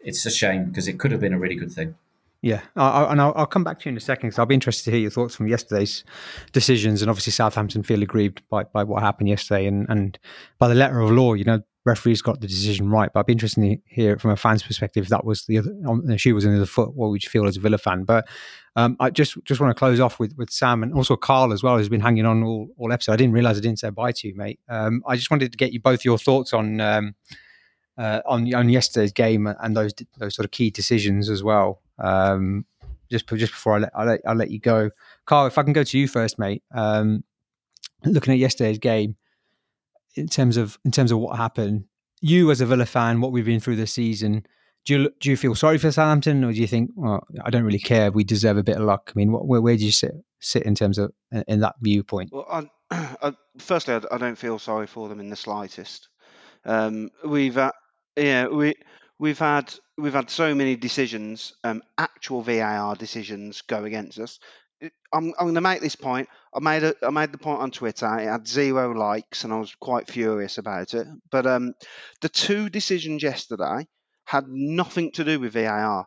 it's a shame because it could have been a really good thing. Yeah, I, and I'll, I'll, come back to you in a second because I'll be interested to hear your thoughts from yesterday's decisions. And obviously, Southampton feel aggrieved by, by what happened yesterday, and, and by the letter of law, you know, referees got the decision right. But I'd be interested to hear from a fan's perspective if that was the other the shoe was in the other foot. What would you feel as a Villa fan? But um, I just just want to close off with with Sam and also Carl as well, who's been hanging on all all episode. I didn't realize I didn't say bye to you, mate. Um, I just wanted to get you both your thoughts on. Um, uh, on on yesterday's game and those those sort of key decisions as well. Um, just just before I let, I let I let you go, Carl. If I can go to you first, mate. Um, looking at yesterday's game, in terms of in terms of what happened, you as a Villa fan, what we've been through this season, do you do you feel sorry for Southampton, or do you think, well, I don't really care, we deserve a bit of luck? I mean, what, where, where do you sit sit in terms of in that viewpoint? Well, I, I, firstly, I, I, don't feel sorry for them in the slightest. Um, we've uh, yeah we we've had we've had so many decisions, um, actual VAR decisions go against us. I'm, I'm going to make this point. I made a, I made the point on Twitter. It had zero likes, and I was quite furious about it. But um, the two decisions yesterday had nothing to do with VAR.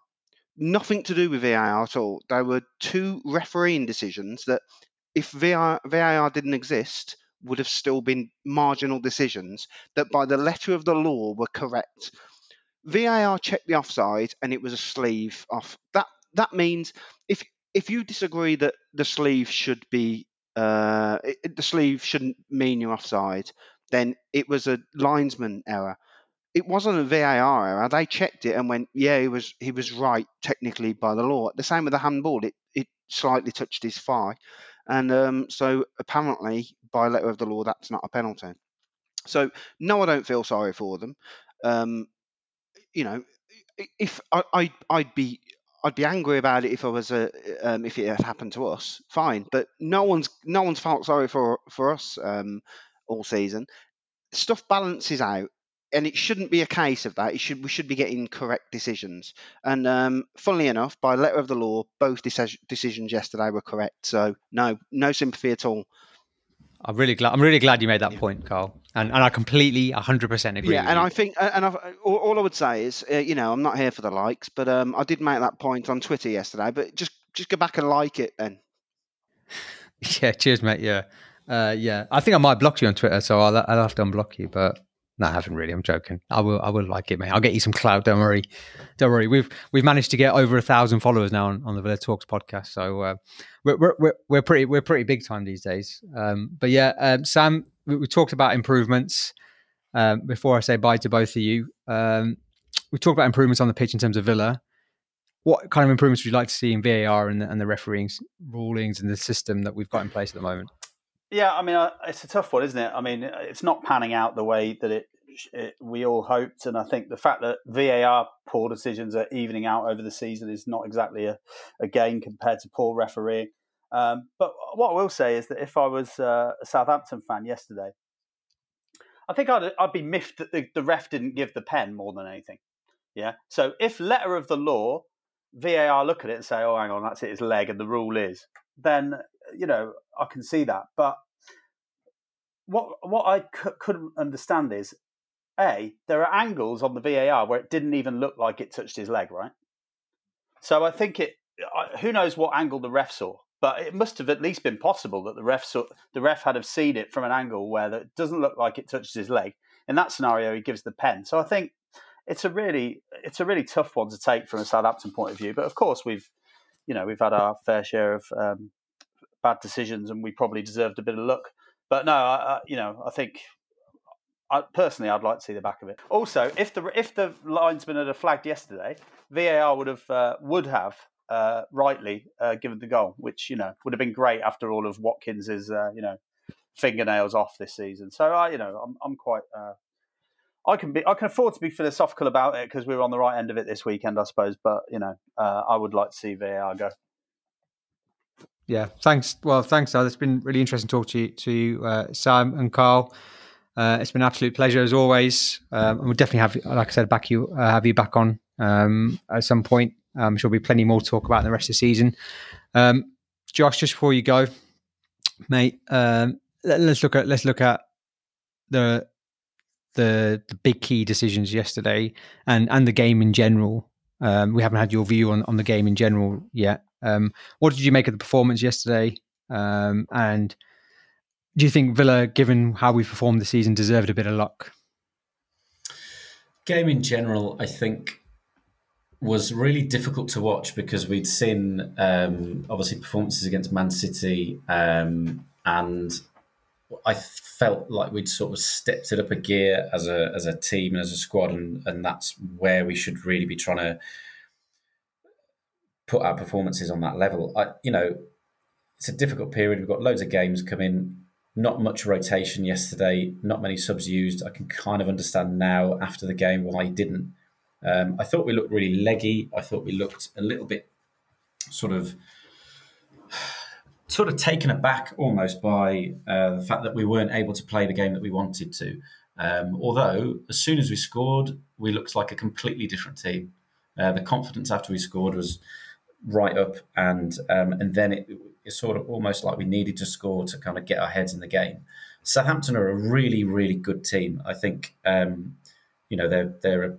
Nothing to do with VAR at all. They were two refereeing decisions that, if VAR, VAR didn't exist, would have still been marginal decisions that, by the letter of the law, were correct. VAR checked the offside, and it was a sleeve off. That that means if if you disagree that the sleeve should be uh, it, the sleeve shouldn't mean you're offside, then it was a linesman error. It wasn't a VAR error. They checked it and went, yeah, he was he was right technically by the law. The same with the handball. It it slightly touched his thigh, and um, so apparently by letter of the law that's not a penalty. So no, I don't feel sorry for them. Um, you know, if I, I I'd be I'd be angry about it if I was a um, if it had happened to us. Fine, but no one's no one's felt sorry for for us um, all season. Stuff balances out, and it shouldn't be a case of that. It should we should be getting correct decisions. And um, funnily enough, by letter of the law, both decisions yesterday were correct. So no no sympathy at all I'm really glad. I'm really glad you made that yeah. point, Carl, and and I completely 100 percent agree. Yeah, and you. I think, and I've, all, all, I would say is, uh, you know, I'm not here for the likes, but um, I did make that point on Twitter yesterday. But just just go back and like it then. Yeah, cheers, mate. Yeah, uh, yeah. I think I might block you on Twitter, so I'll I'll have to unblock you, but. No, I haven't really. I'm joking. I will. I will like it, mate. I'll get you some clout. Don't worry. Don't worry. We've we've managed to get over a thousand followers now on, on the Villa Talks podcast. So uh, we're, we're we're pretty we're pretty big time these days. Um, but yeah, um, Sam, we, we, talked about improvements. Um, before I say bye to both of you, um, we talked about improvements on the pitch in terms of Villa. What kind of improvements would you like to see in VAR and the, and the refereeing rulings and the system that we've got in place at the moment? Yeah, I mean, uh, it's a tough one, isn't it? I mean, it's not panning out the way that it, it, we all hoped, and I think the fact that VAR poor decisions are evening out over the season is not exactly a, a gain compared to poor refereeing. Um, but what I will say is that if I was uh, a Southampton fan yesterday, I think I'd, I'd be miffed that the, the ref didn't give the pen more than anything. Yeah. So if letter of the law, VAR look at it and say, "Oh, hang on, that's it, his leg," and the rule is, then you know, I can see that. But what what I c- couldn't understand is, a there are angles on the VAR where it didn't even look like it touched his leg, right? So I think it. Who knows what angle the ref saw? But it must have at least been possible that the ref saw, the ref had have seen it from an angle where it doesn't look like it touches his leg. In that scenario, he gives the pen. So I think it's a really it's a really tough one to take from a Southampton point of view. But of course, we've you know we've had our fair share of um, bad decisions, and we probably deserved a bit of luck. But no, I, I, you know, I think I, personally, I'd like to see the back of it. Also, if the if the linesman had a flagged yesterday, VAR would have uh, would have uh, rightly uh, given the goal, which you know would have been great after all of Watkins's uh, you know fingernails off this season. So I, you know, I'm I'm quite. Uh, I can be. I can afford to be philosophical about it because we are on the right end of it this weekend, I suppose. But you know, uh, I would like to see VAR go. Yeah, thanks. Well, thanks, Al. It's been really interesting to talk to you, to you, uh, Sam and Carl. Uh, it's been an absolute pleasure as always. Um, and we'll definitely have, like I said, back you uh, have you back on um, at some point. I'm sure there'll be plenty more to talk about in the rest of the season. Um, Josh, just before you go, mate, um, let, us look at let's look at the the the big key decisions yesterday and and the game in general. Um, we haven't had your view on on the game in general yet. Um, what did you make of the performance yesterday? Um, and do you think Villa, given how we performed this season, deserved a bit of luck? Game in general, I think, was really difficult to watch because we'd seen um, obviously performances against Man City, um, and I felt like we'd sort of stepped it up a gear as a as a team and as a squad, and, and that's where we should really be trying to put our performances on that level. I, you know, it's a difficult period. We've got loads of games coming. Not much rotation yesterday. Not many subs used. I can kind of understand now after the game why he didn't. Um, I thought we looked really leggy. I thought we looked a little bit sort of sort of taken aback almost by uh, the fact that we weren't able to play the game that we wanted to. Um, although as soon as we scored, we looked like a completely different team. Uh, the confidence after we scored was right up, and um, and then it, it's sort of almost like we needed to score to kind of get our heads in the game. Southampton are a really really good team. I think um, you know they're they're a,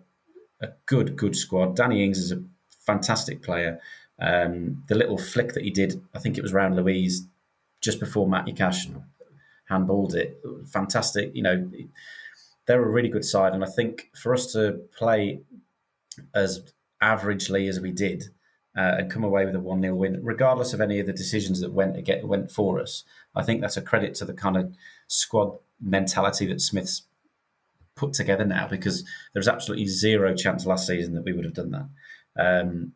a, good good squad. Danny Ings is a fantastic player. Um, the little flick that he did, I think it was around Luiz just before Matty Cash handballed it. Fantastic, you know. They're a really good side, and I think for us to play as averagely as we did, uh, and come away with a 1 0 win, regardless of any of the decisions that went get, went for us. I think that's a credit to the kind of squad mentality that Smith's put together now because there's absolutely zero chance last season that we would have done that. Um,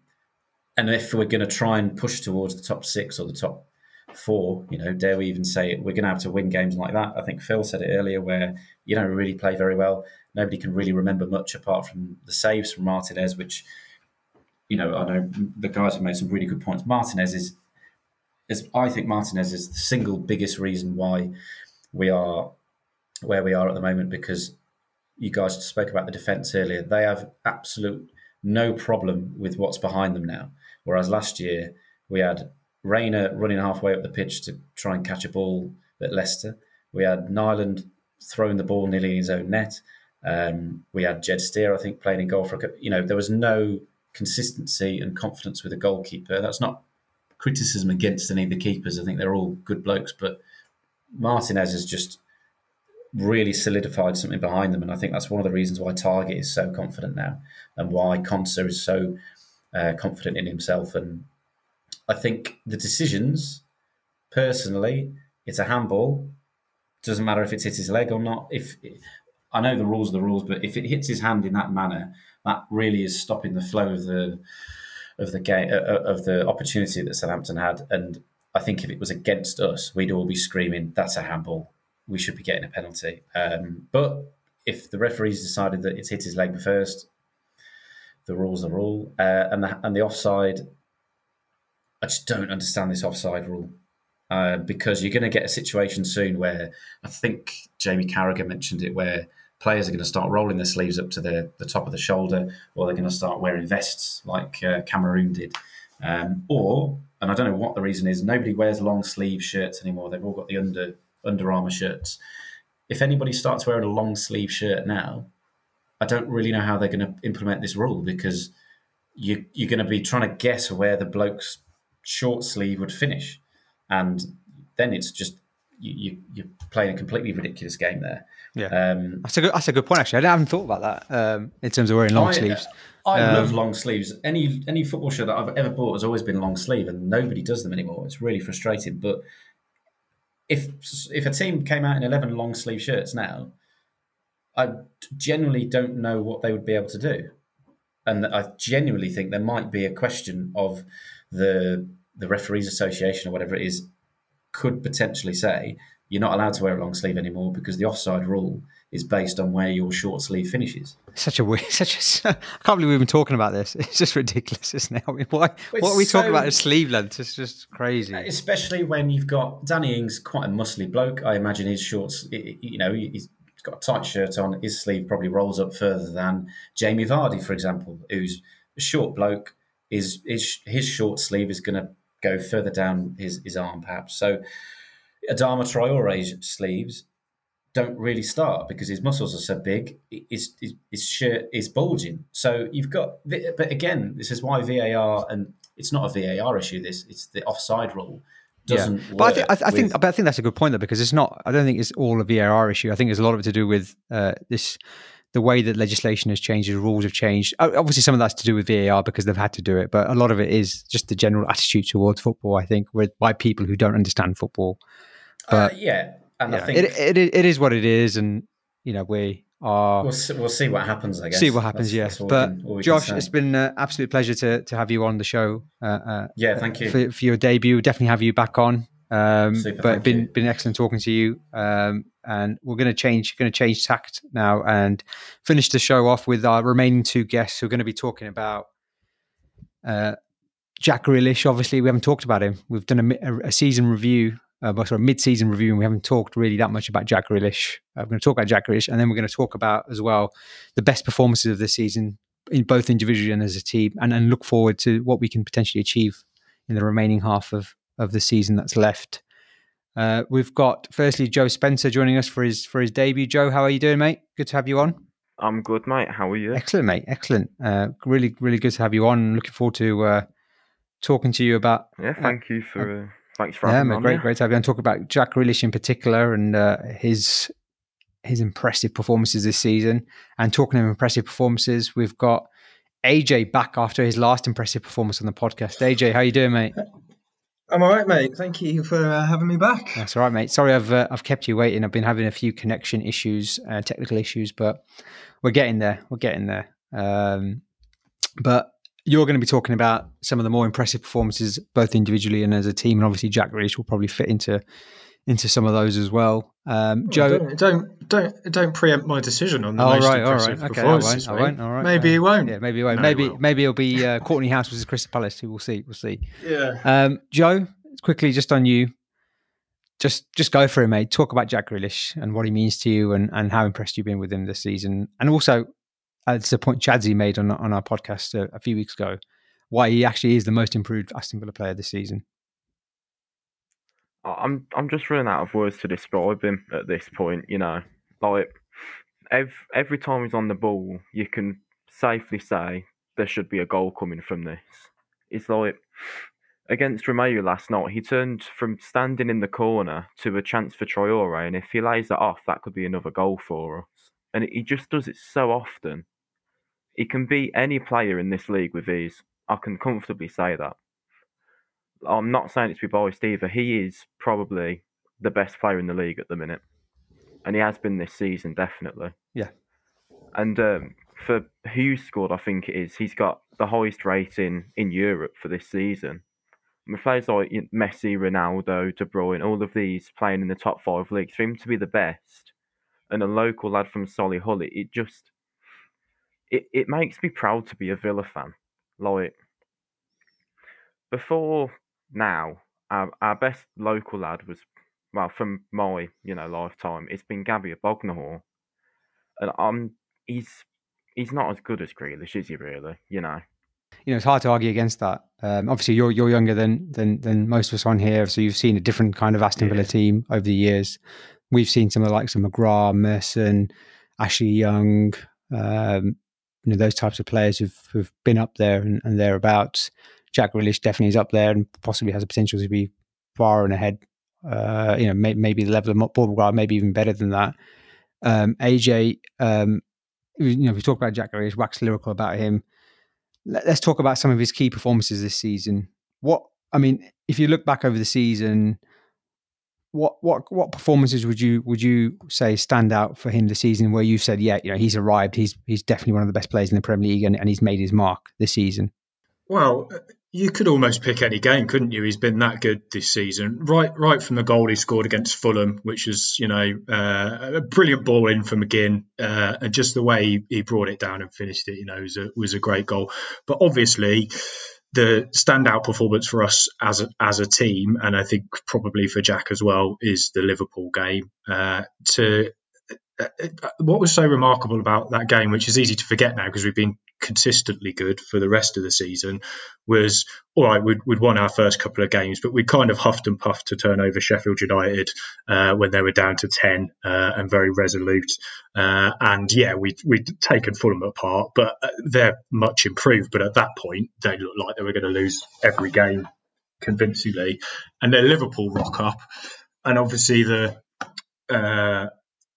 and if we're going to try and push towards the top six or the top four, you know, dare we even say it, we're going to have to win games like that. I think Phil said it earlier where you don't really play very well. Nobody can really remember much apart from the saves from Martinez, which you know, I know the guys have made some really good points. Martinez is, is I think Martinez is the single biggest reason why we are where we are at the moment because you guys spoke about the defence earlier. They have absolute no problem with what's behind them now. Whereas last year we had Reina running halfway up the pitch to try and catch a ball at Leicester. We had Nyland throwing the ball nearly in his own net. Um, we had Jed Steer, I think, playing in goal for a, you know there was no consistency and confidence with a goalkeeper. That's not criticism against any of the keepers. I think they're all good blokes, but Martinez has just really solidified something behind them, and I think that's one of the reasons why Targett is so confident now, and why Konsa is so uh, confident in himself. And I think the decisions, personally, it's a handball. Doesn't matter if it's hit his leg or not. If I know the rules are the rules, but if it hits his hand in that manner, that really is stopping the flow of the of the game uh, uh, of the opportunity that Southampton had. And I think if it was against us, we'd all be screaming, "That's a handball. We should be getting a penalty." Um, but if the referees decided that it's hit his leg first, the rules are rule, uh, and the and the offside. I just don't understand this offside rule. Uh, because you're going to get a situation soon where I think Jamie Carragher mentioned it, where players are going to start rolling their sleeves up to the, the top of the shoulder, or they're going to start wearing vests like uh, Cameroon did. Um, or, and I don't know what the reason is, nobody wears long sleeve shirts anymore. They've all got the under Under Armour shirts. If anybody starts wearing a long sleeve shirt now, I don't really know how they're going to implement this rule because you, you're going to be trying to guess where the bloke's short sleeve would finish, and then it's just you, you, are playing a completely ridiculous game there. Yeah, um, that's a good that's a good point. Actually, I haven't thought about that um, in terms of wearing long I, sleeves. I um, love long sleeves. Any any football shirt that I've ever bought has always been long sleeve, and nobody does them anymore. It's really frustrating. But if if a team came out in eleven long sleeve shirts now, I genuinely don't know what they would be able to do, and I genuinely think there might be a question of the the referees association or whatever it is could potentially say you're not allowed to wear a long sleeve anymore because the offside rule is based on where your short sleeve finishes. Such a weird, such a. I can't believe we've been talking about this. It's just ridiculous, isn't it? I mean, why? What are we talking about? Is sleeve length? It's just crazy. Uh, especially when you've got Danny Ings, quite a muscly bloke. I imagine his shorts, you know, he's got a tight shirt on. His sleeve probably rolls up further than Jamie Vardy, for example, who's a short bloke. His his, his short sleeve is going to go further down his, his arm, perhaps. So, Adama Traore's sleeves don't really start because his muscles are so big. His, his, his shirt is bulging. So you've got, but again, this is why VAR and it's not a VAR issue. This it's the offside rule doesn't. yeah. But I, think, I, work I think, but I think that's a good point though, because it's not. I don't think it's all a VAR issue. I think there's a lot of it to do with uh, this, the way that legislation has changed, the rules have changed. Obviously, some of that's to do with VAR because they've had to do it, but a lot of it is just the general attitude towards football. I think, with by people who don't understand football. Uh, But yeah, and I think it, it it is what it is, and you know we are. we'll see, we'll see what happens. I guess see what happens. That's- yeah, that's but can- all we can Josh, it's been an absolute pleasure to to have you on the show. Uh, uh, Yeah, thank you. for, for your debut. Definitely have you back on. Um, Super, but thank been you. been excellent talking to you. Um, and we're going to change going to change tact now and finish the show off with our remaining two guests who are going to be talking about uh, Jack Grealish. Obviously, we haven't talked about him. We've done a, a season review, uh, well, sorry, mid-season review, and we haven't talked really that much about Jack Grealish. Uh, we're going to talk about Jack Grealish, and then we're going to talk about as well the best performances of the season, in both individually and as a team, and, and look forward to what we can potentially achieve in the remaining half of of the season that's left. Uh, we've got firstly Joe Spencer joining us for his for his debut. Joe, how are you doing, mate? Good to have you on. I'm good, mate. How are you? Excellent, mate. Excellent. Uh, really, really good to have you on. Looking forward to uh, talking to you about. Yeah, thank you for uh, thanks for Yeah, having mate, me on. great, yeah. great to have you on. Talk about Jack Grealish in particular and uh, his his impressive performances this season. And talking of impressive performances, we've got AJ back after his last impressive performance on the podcast. AJ, how you doing, mate? I'm all right, mate. Thank you for uh, having me back. That's all right, mate. Sorry, I've uh, I've kept you waiting. I've been having a few connection issues, uh, technical issues, but we're getting there. We're getting there. Um, but you're going to be talking about some of the more impressive performances, both individually and as a team, and obviously Jack Grealish will probably fit into into some of those as well. Um, Joe, don't, don't don't don't preempt my decision on the all most right, all impressive right, okay, I won't. All right, Maybe uh, he won't. Yeah, maybe he won't. No, maybe will. maybe it'll be uh, Kortney Hause versus Crystal Palace. We'll see. We'll see. Yeah. Um, Joe, quickly, just on you, just just go for it, mate. Talk about Jack Grealish and what he means to you, and, and how impressed you've been with him this season, and also Uh, it's a point Chadsy made on on our podcast a, a few weeks ago, why he actually is the most improved Aston Villa player this season. I'm I'm just running out of words to describe him at this point. You know, like every every time he's on the ball, you can safely say there should be a goal coming from this. It's like against Romeu last night, he turned from standing in the corner to a chance for Traore, and if he lays that off, that could be another goal for us. And he just does it so often. He can beat any player in this league with ease. I can comfortably say that. I'm not saying it to be biased either. He is probably the best player in the league at the minute, and he has been this season definitely. Yeah. And um, for WhoScored, I think it is. He's got the highest rating in Europe for this season. With players like Messi, Ronaldo, De Bruyne, all of these playing in the top five leagues, for him to be the best, and a local lad from Solihull, it just it, it makes me proud to be a Villa fan. Like before now, our, our best local lad was well from my you know lifetime. It's been Gabby Agbonlahor, and I'm he's he's not as good as Grealish, is he? Really, you know. You know, it's hard to argue against that. Um, obviously, you're you're younger than than than most of us on here, so you've seen a different kind of Aston Villa Yeah. team over the years. We've seen some of the likes of McGrath, Merson, Ashley Young, um, you know, those types of players who've who've been up there and, and thereabouts. Jack Grealish definitely is up there and possibly has the potential to be far and ahead. Uh, you know, may, maybe the level of Paul McGrath, maybe even better than that. Um, AJ, um, you know, we talk about Jack Grealish, wax lyrical about him. Let, us talk about some of his key performances this season. What I mean, if you look back over the season, what what what performances would you would you say stand out for him this season where you said yeah you know he's arrived. He's he's definitely one of the best players in the Premier League and, and he's made his mark this season well you could almost pick any game couldn't you? He's been that good this season. Right right from the goal he scored against Fulham which was you know uh, a brilliant ball in from McGinn uh, and just the way he, he, brought it down and finished it you know was a, was a great goal. But obviously the standout performance for us as a, as a team, and I think probably for Jack as well, is the Liverpool game. Uh, to what was so remarkable about that game, which is easy to forget now because we've been consistently good for the rest of the season was all right. We'd, we'd won our first couple of games, but we kind of huffed and puffed to turn over Sheffield United uh, when they were down to ten uh, and very resolute. Uh, and yeah, we we'd taken Fulham apart, but uh, they're much improved. But at that point, they looked like they were going to lose every game convincingly. And then Liverpool rock up, and obviously the uh,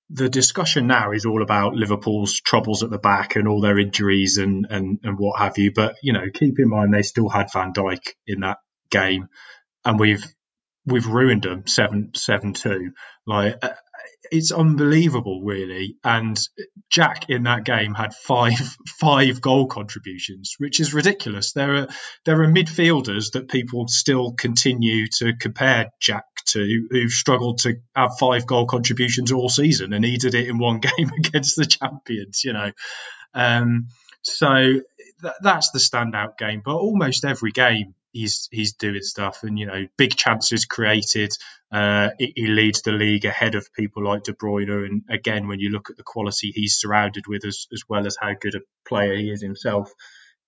the discussion now is all about Liverpool's troubles at the back and all their injuries and, and, and what have you. But, you know, keep in mind they still had Van Dijk in that game and we've we've ruined them 7 7 2. Like, uh, it's unbelievable, really. And Jack in that game had five five goal contributions, which is ridiculous. There are there are midfielders that people still continue to compare Jack to, who've struggled to have five goal contributions all season, and he did it in one game against the champions. You know, um, so th- that's the standout game. But almost every game he's he's doing stuff, and you know, big chances created. Uh, he, he leads the league ahead of people like De Bruyne, and again, when you look at the quality he's surrounded with, as as well as how good a player he is himself,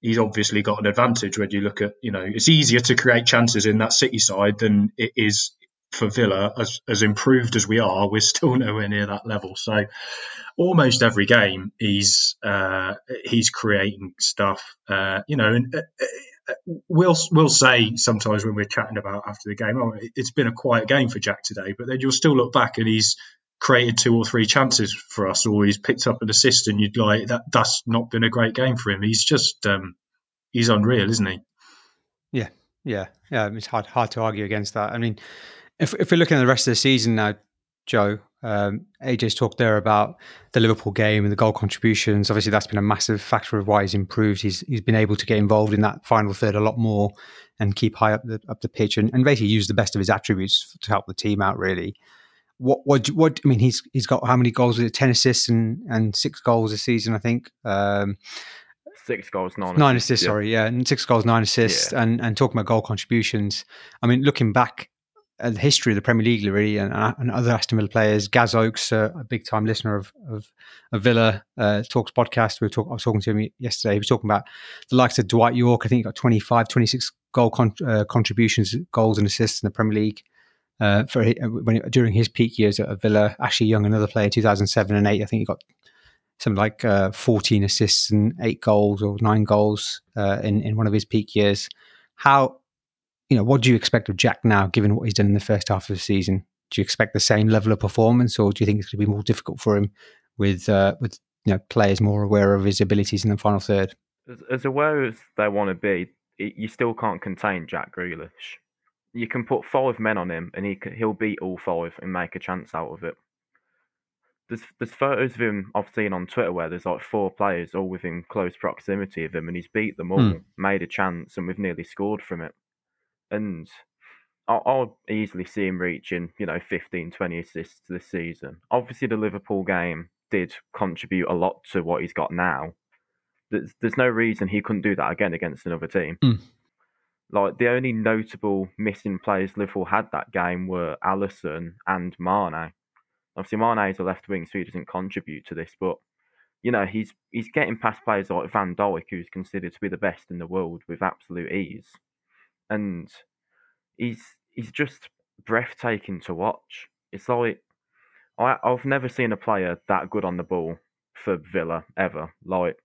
he's obviously got an advantage when you look at you know it's easier to create chances in that City side than it is for Villa. As as improved as we are, we're still nowhere near that level. So almost every game he's uh, he's creating stuff. Uh, you know, and uh, we'll we'll say sometimes when we're chatting about after the game, oh, it's been a quiet game for Jack today, but then you'll still look back and he's created two or three chances for us, or he's picked up an assist, and you'd like that. That's not been a great game for him. He's just um, he's unreal, isn't he? Yeah, yeah, yeah. It's hard hard to argue against that. I mean, if if we're looking at the rest of the season now, Joe, um, AJ's talked there about the Liverpool game and the goal contributions. Obviously, that's been a massive factor of why he's improved. He's he's been able to get involved in that final third a lot more and keep high up the up the pitch and, and basically use the best of his attributes to help the team out. Really, what what what I mean, he's he's got how many goals? With it? Ten assists and and six goals a season, I think. Um, six goals, nine, nine assists. assists yeah. Sorry, yeah, and six goals, nine assists, yeah. and and talking about goal contributions. I mean, looking back uh, the history of the Premier League, really, and, uh, and other Aston Villa players. Gaz Oakes, uh, a big time listener of, of, of Villa uh, Talks podcast. We were talk, I was talking to him yesterday. He was talking about the likes of Dwight Yorke. I think he got 25, 26 goal con- uh, contributions, goals and assists in the Premier League. Uh, for when during his peak years at Villa, Ashley Young, another player, 2007 and 8, I think he got something like 14 assists and eight goals or nine goals in, in one of his peak years. How you know, what do you expect of Jack now, given what he's done in the first half of the season? Do you expect the same level of performance, or do you think it's going to be more difficult for him with uh, with you know players more aware of his abilities in the final third? As, as aware as they want to be, you still can't contain Jack Grealish. You can put five men on him, and he can, he'll beat all five and make a chance out of it. There's there's photos of him I've seen on Twitter where there's like four players all within close proximity of him, and he's beat them all, mm. made a chance, and we've nearly scored from it and I'll, I'll, easily see him reaching, you know, 15, 20 assists this season. Obviously, the Liverpool game did contribute a lot to what he's got now. There's, there's no reason he couldn't do that again against another team. Mm. Like the only notable missing players Liverpool had that game were Alisson and Mane. Obviously, Mane is a left wing, so he doesn't contribute to this. But you know, he's he's getting past players like Van Dijk, who's considered to be the best in the world with absolute ease and he's he's just breathtaking to watch. It's like I I've never seen a player that good on the ball for Villa ever. Like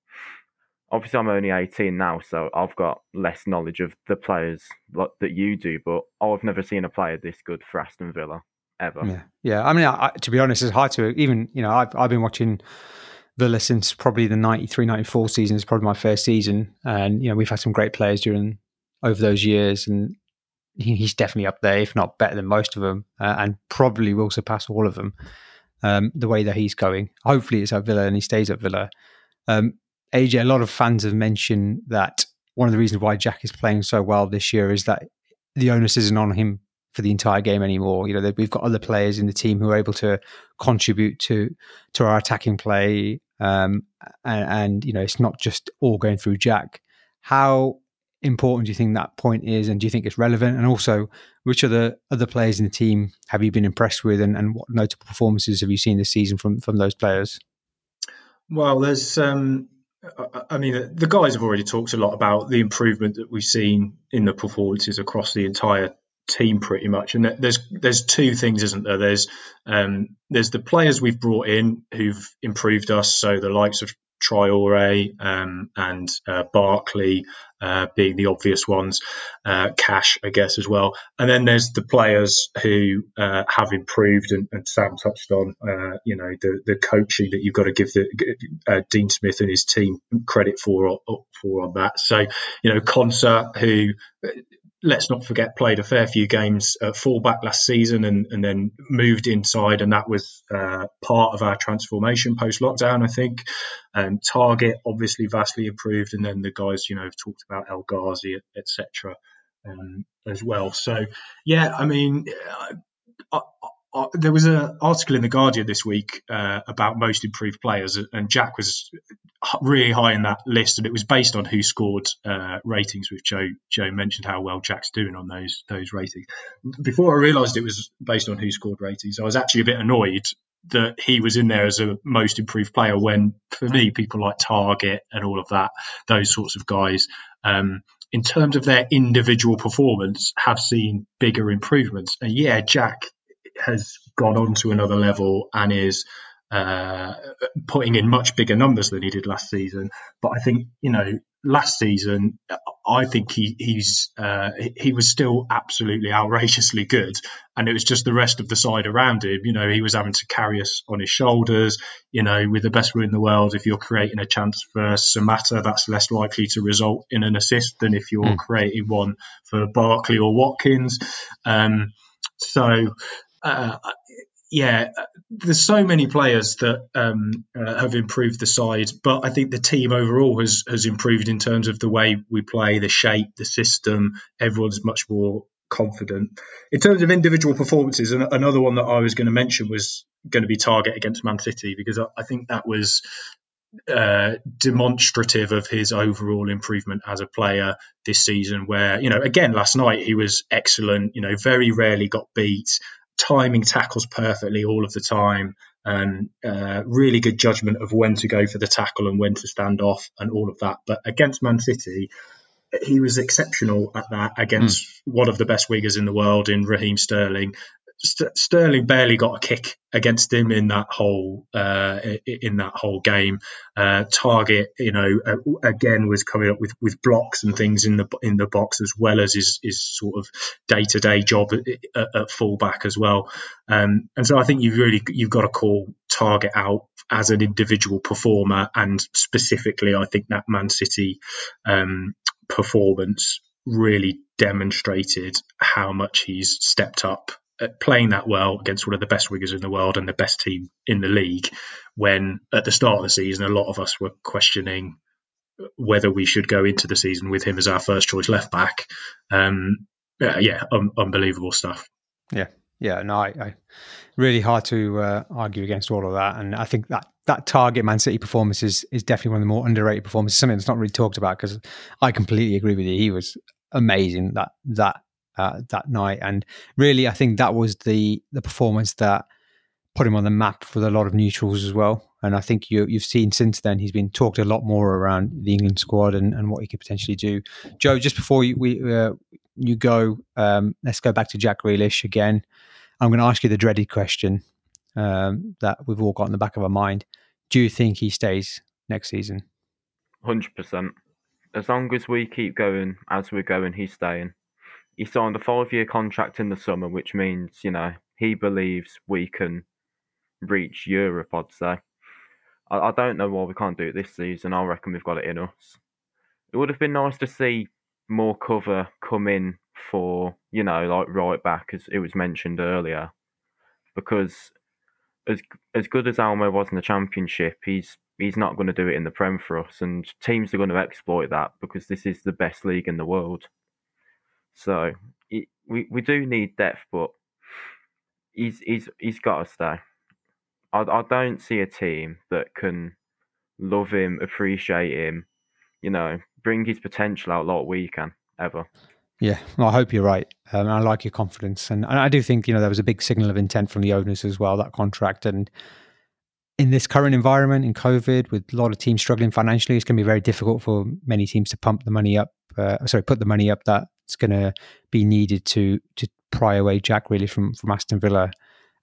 obviously I'm only 18 now, so I've got less knowledge of the players that you do, but I've never seen a player this good for Aston Villa ever. Yeah, yeah. I mean, I, to be honest, it's hard to even you know I've I've been watching. Villa since probably the 93 94 season is probably my first season and you know we've had some great players during over those years. And he's definitely up there, if not better than most of them, uh, and probably will surpass all of them. Um, the way that he's going, hopefully, it's at Villa and he stays at Villa. Um, AJ, a lot of fans have mentioned that one of the reasons why Jack is playing so well this year is that the onus isn't on him for the entire game anymore. You know, we've got other players in the team who are able to contribute to to our attacking play, um, and, and, you know, it's not just all going through Jack. How important do you think that point is, and do you think it's relevant? And also, which other other players in the team have you been impressed with, and, and what notable performances have you seen this season from from those players? Well, there's um, I mean, the guys have already talked a lot about the improvement that we've seen in the performances across the entire team, pretty much. And there's there's two things, isn't there? There's um, there's the players we've brought in who've improved us. So the likes of Traore um, and uh, Barkley uh, being the obvious ones, uh, Cash, I guess, as well. And then there's the players who uh, have improved, and, and, Sam touched on, uh, you know, the, the coaching that you've got to give the uh, Dean Smith and his team credit for for on that. So, you know, Konsa, who let's not forget, played a fair few games at fullback last season and, and then moved inside, and that was uh, part of our transformation post lockdown, I think. And Targett obviously vastly improved, and then the guys, you know, have talked about El Ghazi, etc. Um, as well. So, yeah, I mean, I, uh, there was an article in the Guardian this week uh, about most improved players, and Jack was really high in that list, and it was based on WhoScored uh, ratings. With Joe, Joe mentioned how well Jack's doing on those those ratings. Before I realised it was based on WhoScored ratings, I was actually a bit annoyed that he was in there as a most improved player. When for me, people like Targett and all of that, those sorts of guys. Um, in terms of their individual performance, have seen bigger improvements. And yeah, Jack has gone on to another level and is uh, putting in much bigger numbers than he did last season. But I think you know last season, I think he he's uh, he was still absolutely outrageously good, and it was just the rest of the side around him. You know, he was having to carry us on his shoulders. You know, with the best winger in the world, if you're creating a chance for Samatta, that's less likely to result in an assist than if you're mm. creating one for Barkley or Watkins. Um, so uh, yeah, there's so many players that um, uh, have improved the side, but I think the team overall has has improved in terms of the way we play, the shape, the system. Everyone's much more confident. In terms of individual performances, and another one that I was going to mention was going to be Targett against Man City because I, I think that was uh, demonstrative of his overall improvement as a player this season. Where you know, again, last night he was excellent. You know, very rarely got beat timing tackles perfectly all of the time. and uh, really good judgment of when to go for the tackle and when to stand off and all of that. But against Man City, he was exceptional at that against mm. one of the best wingers in the world in Raheem Sterling. St- Sterling barely got a kick against him in that whole uh, in that whole game. Uh, Targett, you know, uh, again was coming up with, with blocks and things in the in the box as well as his, his sort of day to day job at, at, at, fullback as well. Um, and so I think you've really you've got to call Targett out as an individual performer, and specifically, I think that Man City um, performance really demonstrated how much he's stepped up playing that well against one of the best wingers in the world and the best team in the league when at the start of the season a lot of us were questioning whether we should go into the season with him as our first choice left back. Um, yeah, yeah un- unbelievable stuff. Yeah yeah no I, I really hard to uh, argue against all of that and i think that that Targett man city performance is, is definitely one of the more underrated performances something that's not really talked about because i completely agree with you. He was amazing that that uh, that night. And really, I think that was the the performance that put him on the map for a lot of neutrals as well. And I think you, you've seen since then he's been talked a lot more around the England squad and, and what he could potentially do. Joe, just before you, we uh, you go, um, let's go back to Jack Grealish again. I'm going to ask you the dreaded question um, that we've all got in the back of our mind. Do you think he stays next season? Hundred percent. As long as we keep going as we're going, he's staying he signed a five year contract in the summer, which means, you know, he believes we can reach Europe, I'd say. I, I don't know why we can't do it this season. I reckon we've got it in us. It would have been nice to see more cover come in for you know, like right back as it was mentioned earlier, because as as good as Elmo was in the championship, he's he's not going to do it in the Prem for us, and teams are going to exploit that because this is the best league in the world. So it, we we do need depth, but he's he's he's got to stay. I I don't see a team that can love him, appreciate him, you know, bring his potential out like we can ever. Yeah, well, I hope you're right. Um, I like your confidence, and, and I do think you know there was a big signal of intent from the owners as well that contract. And in this current environment, in COVID, with a lot of teams struggling financially, it's going to be very difficult for many teams to pump the money up. Uh, sorry, put the money up that's going to be needed to to pry away Jack really from from Aston Villa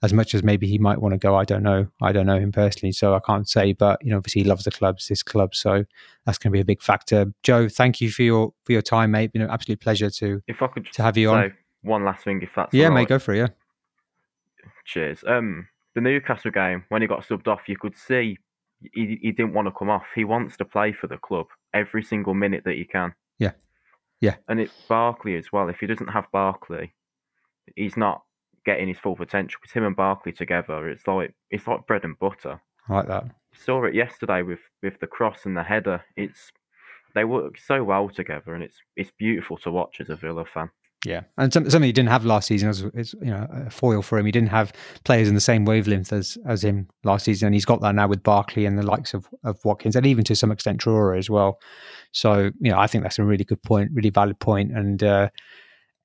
as much as maybe he might want to go. I don't know. I don't know him personally, so I can't say. But you know, obviously, he loves the clubs, this club, so that's going to be a big factor. Joe, thank you for your for your time, mate. You know, absolute pleasure to if I could to have you on. One last thing, if that's yeah, right. mate, go for it. Yeah. Cheers. Um, the Newcastle game when he got subbed off, you could see he, he didn't want to come off. He wants to play for the club every single minute that he can. Yeah. And it's Barkley as well. If he doesn't have Barkley, he's not getting his full potential. Because him and Barkley together, it's like it's like bread and butter. I like that. Saw it yesterday with with the cross and the header. It's they work so well together, and it's it's beautiful to watch as a Villa fan. Yeah, and something he didn't have last season was, is you know a foil for him. He didn't have players in the same wavelength as as him last season, and he's got that now with Barkley and the likes of of Watkins, and even to some extent Traore as well. So you know, I think that's a really good point, really valid point, and uh,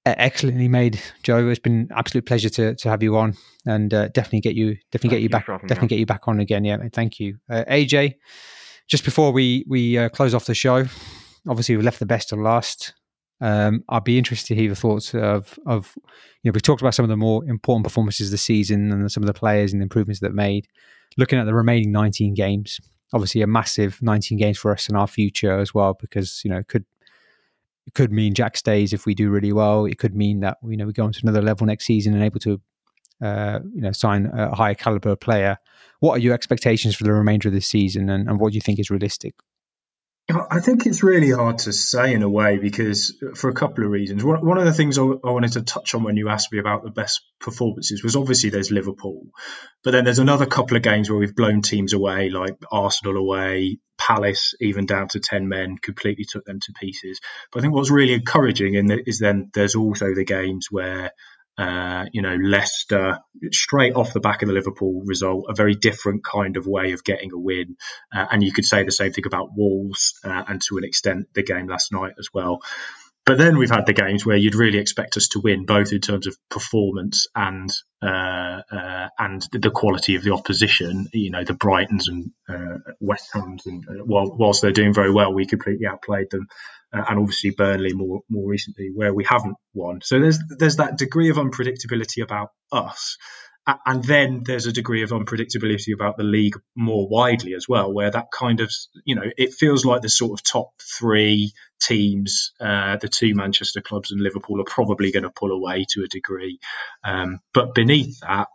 excellently made, Joe. It's been absolute pleasure to to have you on, and uh, definitely get you definitely Thank get you you back definitely on. get you back on again. Yeah, thank you, uh, AJ. Just before we we uh, close off the show, obviously we left the best to last. Um, I'd be interested to hear your thoughts of of you know we've talked about some of the more important performances this season and some of the players and the improvements that made. Looking at the remaining 19 games, obviously a massive 19 games for us in our future as well because you know it could it could mean Jack stays if we do really well. It could mean that you know we go on to another level next season and able to uh, you know sign a higher caliber player. What are your expectations for the remainder of this season, and, and what do you think is realistic? I think it's really hard to say in a way because for a couple of reasons. One, of the things I, wanted to touch on when you asked me about the best performances was obviously there's Liverpool, but then there's another couple of games where we've blown teams away, like Arsenal away, Palace even down to ten men, completely took them to pieces. But I think what's really encouraging in the, is then there's also the games where uh, you know, Leicester, straight off the back of the Liverpool result, a very different kind of way of getting a win. Uh, and you could say the same thing about Wolves uh, and to an extent the game last night as well. But then we've had the games where you'd really expect us to win, both in terms of performance and uh, uh, and the quality of the opposition. You know, the Brightons and West Hams, and whilst they're doing very well, we completely outplayed them. And obviously Burnley more more recently, where we haven't won. So there's there's that degree of unpredictability about us. And then there's a degree of unpredictability about the league more widely as well, where that kind of, you know, it feels like the sort of top three teams, uh, the two Manchester clubs and Liverpool are probably going to pull away to a degree. Um, but beneath that,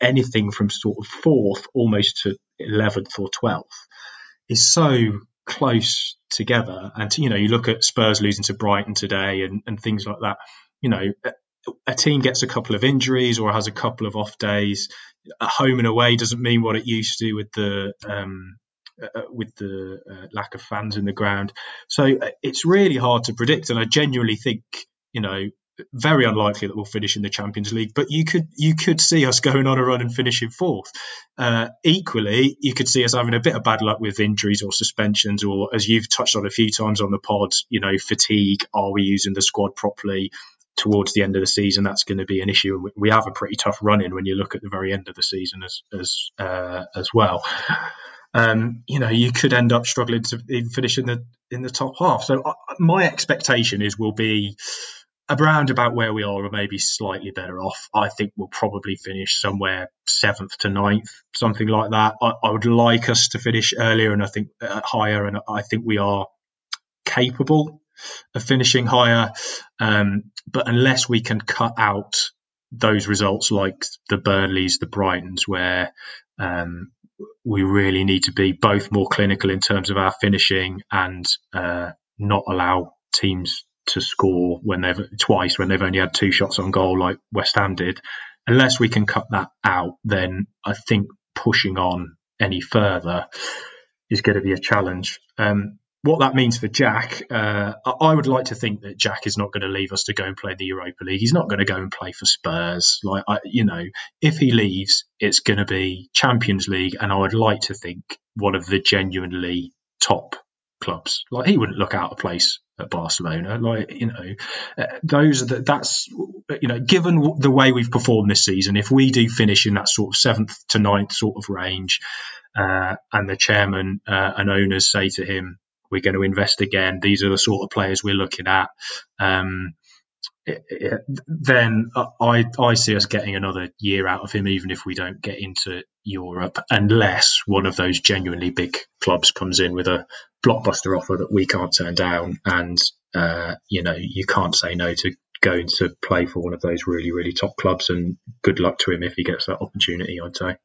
anything from sort of fourth almost to 11th or 12th is so close together. And, you know, you look at Spurs losing to Brighton today and, and things like that, you know, a, a team gets a couple of injuries or has a couple of off days. At home and away doesn't mean what it used to with the um, uh, with the uh, lack of fans in the ground. So uh, it's really hard to predict, and I genuinely think you know very unlikely that we'll finish in the Champions League. But you could you could see us going on a run and finishing fourth. Uh, equally, you could see us having a bit of bad luck with injuries or suspensions, or as you've touched on a few times on the pod, you know, fatigue. Are we using the squad properly? Towards the end of the season, that's going to be an issue, we- have a pretty tough run in when you look at the very end of the season as as uh, as well um, you know, you could end up struggling to even finish in the in the top half. So uh, my expectation is we'll be around about where we are, or maybe slightly better off. I think we'll probably finish somewhere seventh to ninth, something like that. I, I would like us to finish earlier, and I think uh, higher, and I think we are capable of finishing higher. Um, but unless we can cut out those results like the Burnleys, the Brightons, where um, we really need to be both more clinical in terms of our finishing and uh, not allow teams to score when they've twice when they've only had two shots on goal like West Ham did. Unless we can cut that out, then I think pushing on any further is going to be a challenge. Um, what that means for Jack, uh, I would like to think that Jack is not going to leave us to go and play the Europa League. He's not going to go and play for Spurs. Like, I, you know, if he leaves, it's going to be Champions League, and I would like to think one of the genuinely top clubs. Like, he wouldn't look out of place at Barcelona. Like, you know, uh, those are the, that's you know, given the way we've performed this season, if we do finish in that sort of seventh to ninth sort of range, uh, and the chairman uh, and owners say to him, we're going to invest again. These are the sort of players we're looking at. Um, it, it, then I I see us getting another year out of him, even if we don't get into Europe, unless one of those genuinely big clubs comes in with a blockbuster offer that we can't turn down, and uh, you know you can't say no to going to play for one of those really really top clubs. And good luck to him if he gets that opportunity. I'd say.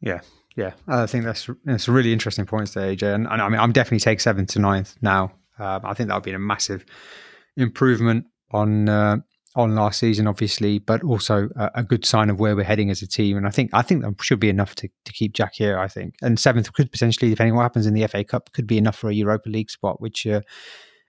Yeah, yeah, I think that's that's a really interesting points there, AJ. And, and I mean, I'm definitely take seventh to ninth now. Um, I think that would be a massive improvement on uh, on last season, obviously, but also a, a, good sign of where we're heading as a team. And I think I think that should be enough to, to keep Jack here. I think, and seventh could potentially, depending what happens in the FA Cup, could be enough for a Europa League spot, which uh,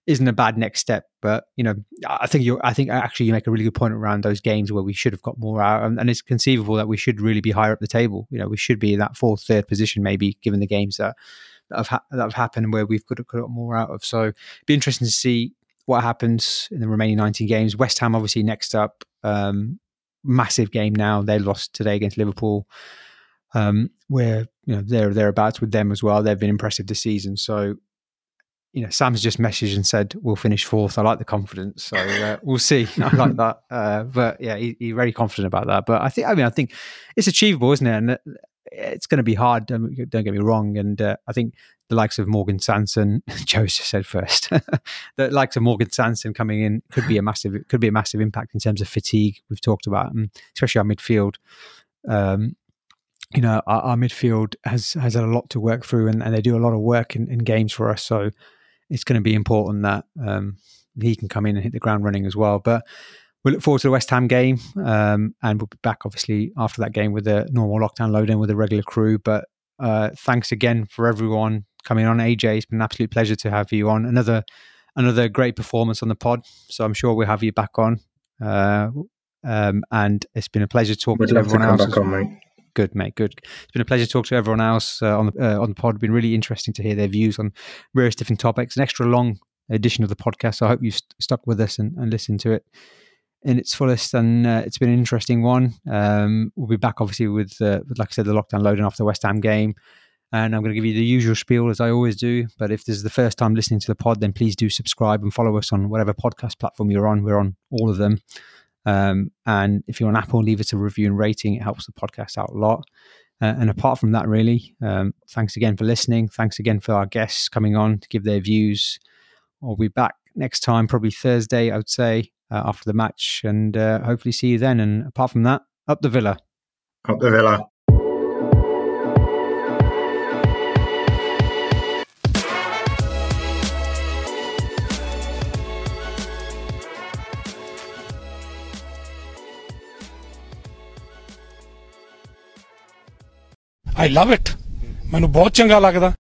isn't a bad next step. But you know, I think you I think actually you make a really good point around those games where we should have got more out, and, and, it's conceivable that we should really be higher up the table. You know, we should be in that fourth, third position, maybe given the games that that have ha- that have happened where we've got, got more out of. So, it'd be interesting to see what happens in the remaining 19 games. West Ham obviously next up, um, massive game now. They lost today against Liverpool. Um, where you know they're thereabouts with them as well. They've been impressive this season. So you know, Sam's just messaged and said we'll finish fourth. I like the confidence, so uh, we'll see. I like that, uh, but yeah, he, he's very confident about that. But I think, I mean, I think it's achievable, isn't it? And it's going to be hard. Don't, don't, get me wrong. And uh, I think the likes of Morgan Sanson, just said first, the likes of Morgan Sanson coming in could be a massive, could be a massive impact in terms of fatigue. We've talked about, and especially our midfield. Um, you know, our, our, midfield has has had a lot to work through, and, and they do a lot of work in, in games for us. So it's going to be important that um, he can come in and hit the ground running as well. But we look forward to the West Ham game, um, and we'll be back obviously after that game with a normal lockdown load in with a regular crew. But uh, thanks again for everyone coming on. AJ, it's been an absolute pleasure to have you on. Another another great performance on the pod. So I'm sure we'll have you back on. Uh, um, and it's been a pleasure talking Would to everyone to else. On, Good, mate. Good. It's been a pleasure to talk to everyone else uh, on the uh, on the pod. It's been really interesting to hear their views on various different topics. An extra long edition of the podcast. So I hope you st- stuck with us and, and listened to it in its fullest. And uh, it's been an interesting one. Um, we'll be back, obviously, with, uh, with, like I said, the lockdown loading after the West Ham game. And I'm going to give you the usual spiel as I always do. But if this is the first time listening to the pod, then please do subscribe and follow us on whatever podcast platform you're on. We're on all of them. Um, and if you're on Apple, leave us a review and rating. It helps the podcast out a lot. Uh, and apart from that, really, um, thanks again for listening. Thanks again for our guests coming on to give their views. I'll be back next time, probably Thursday, I would say, uh, after the match, and uh, hopefully see you then. And apart from that, up the villa. Up the villa. I love it ਮੈਨੂੰ ਬਹੁਤ ਚੰਗਾ ਲੱਗਦਾ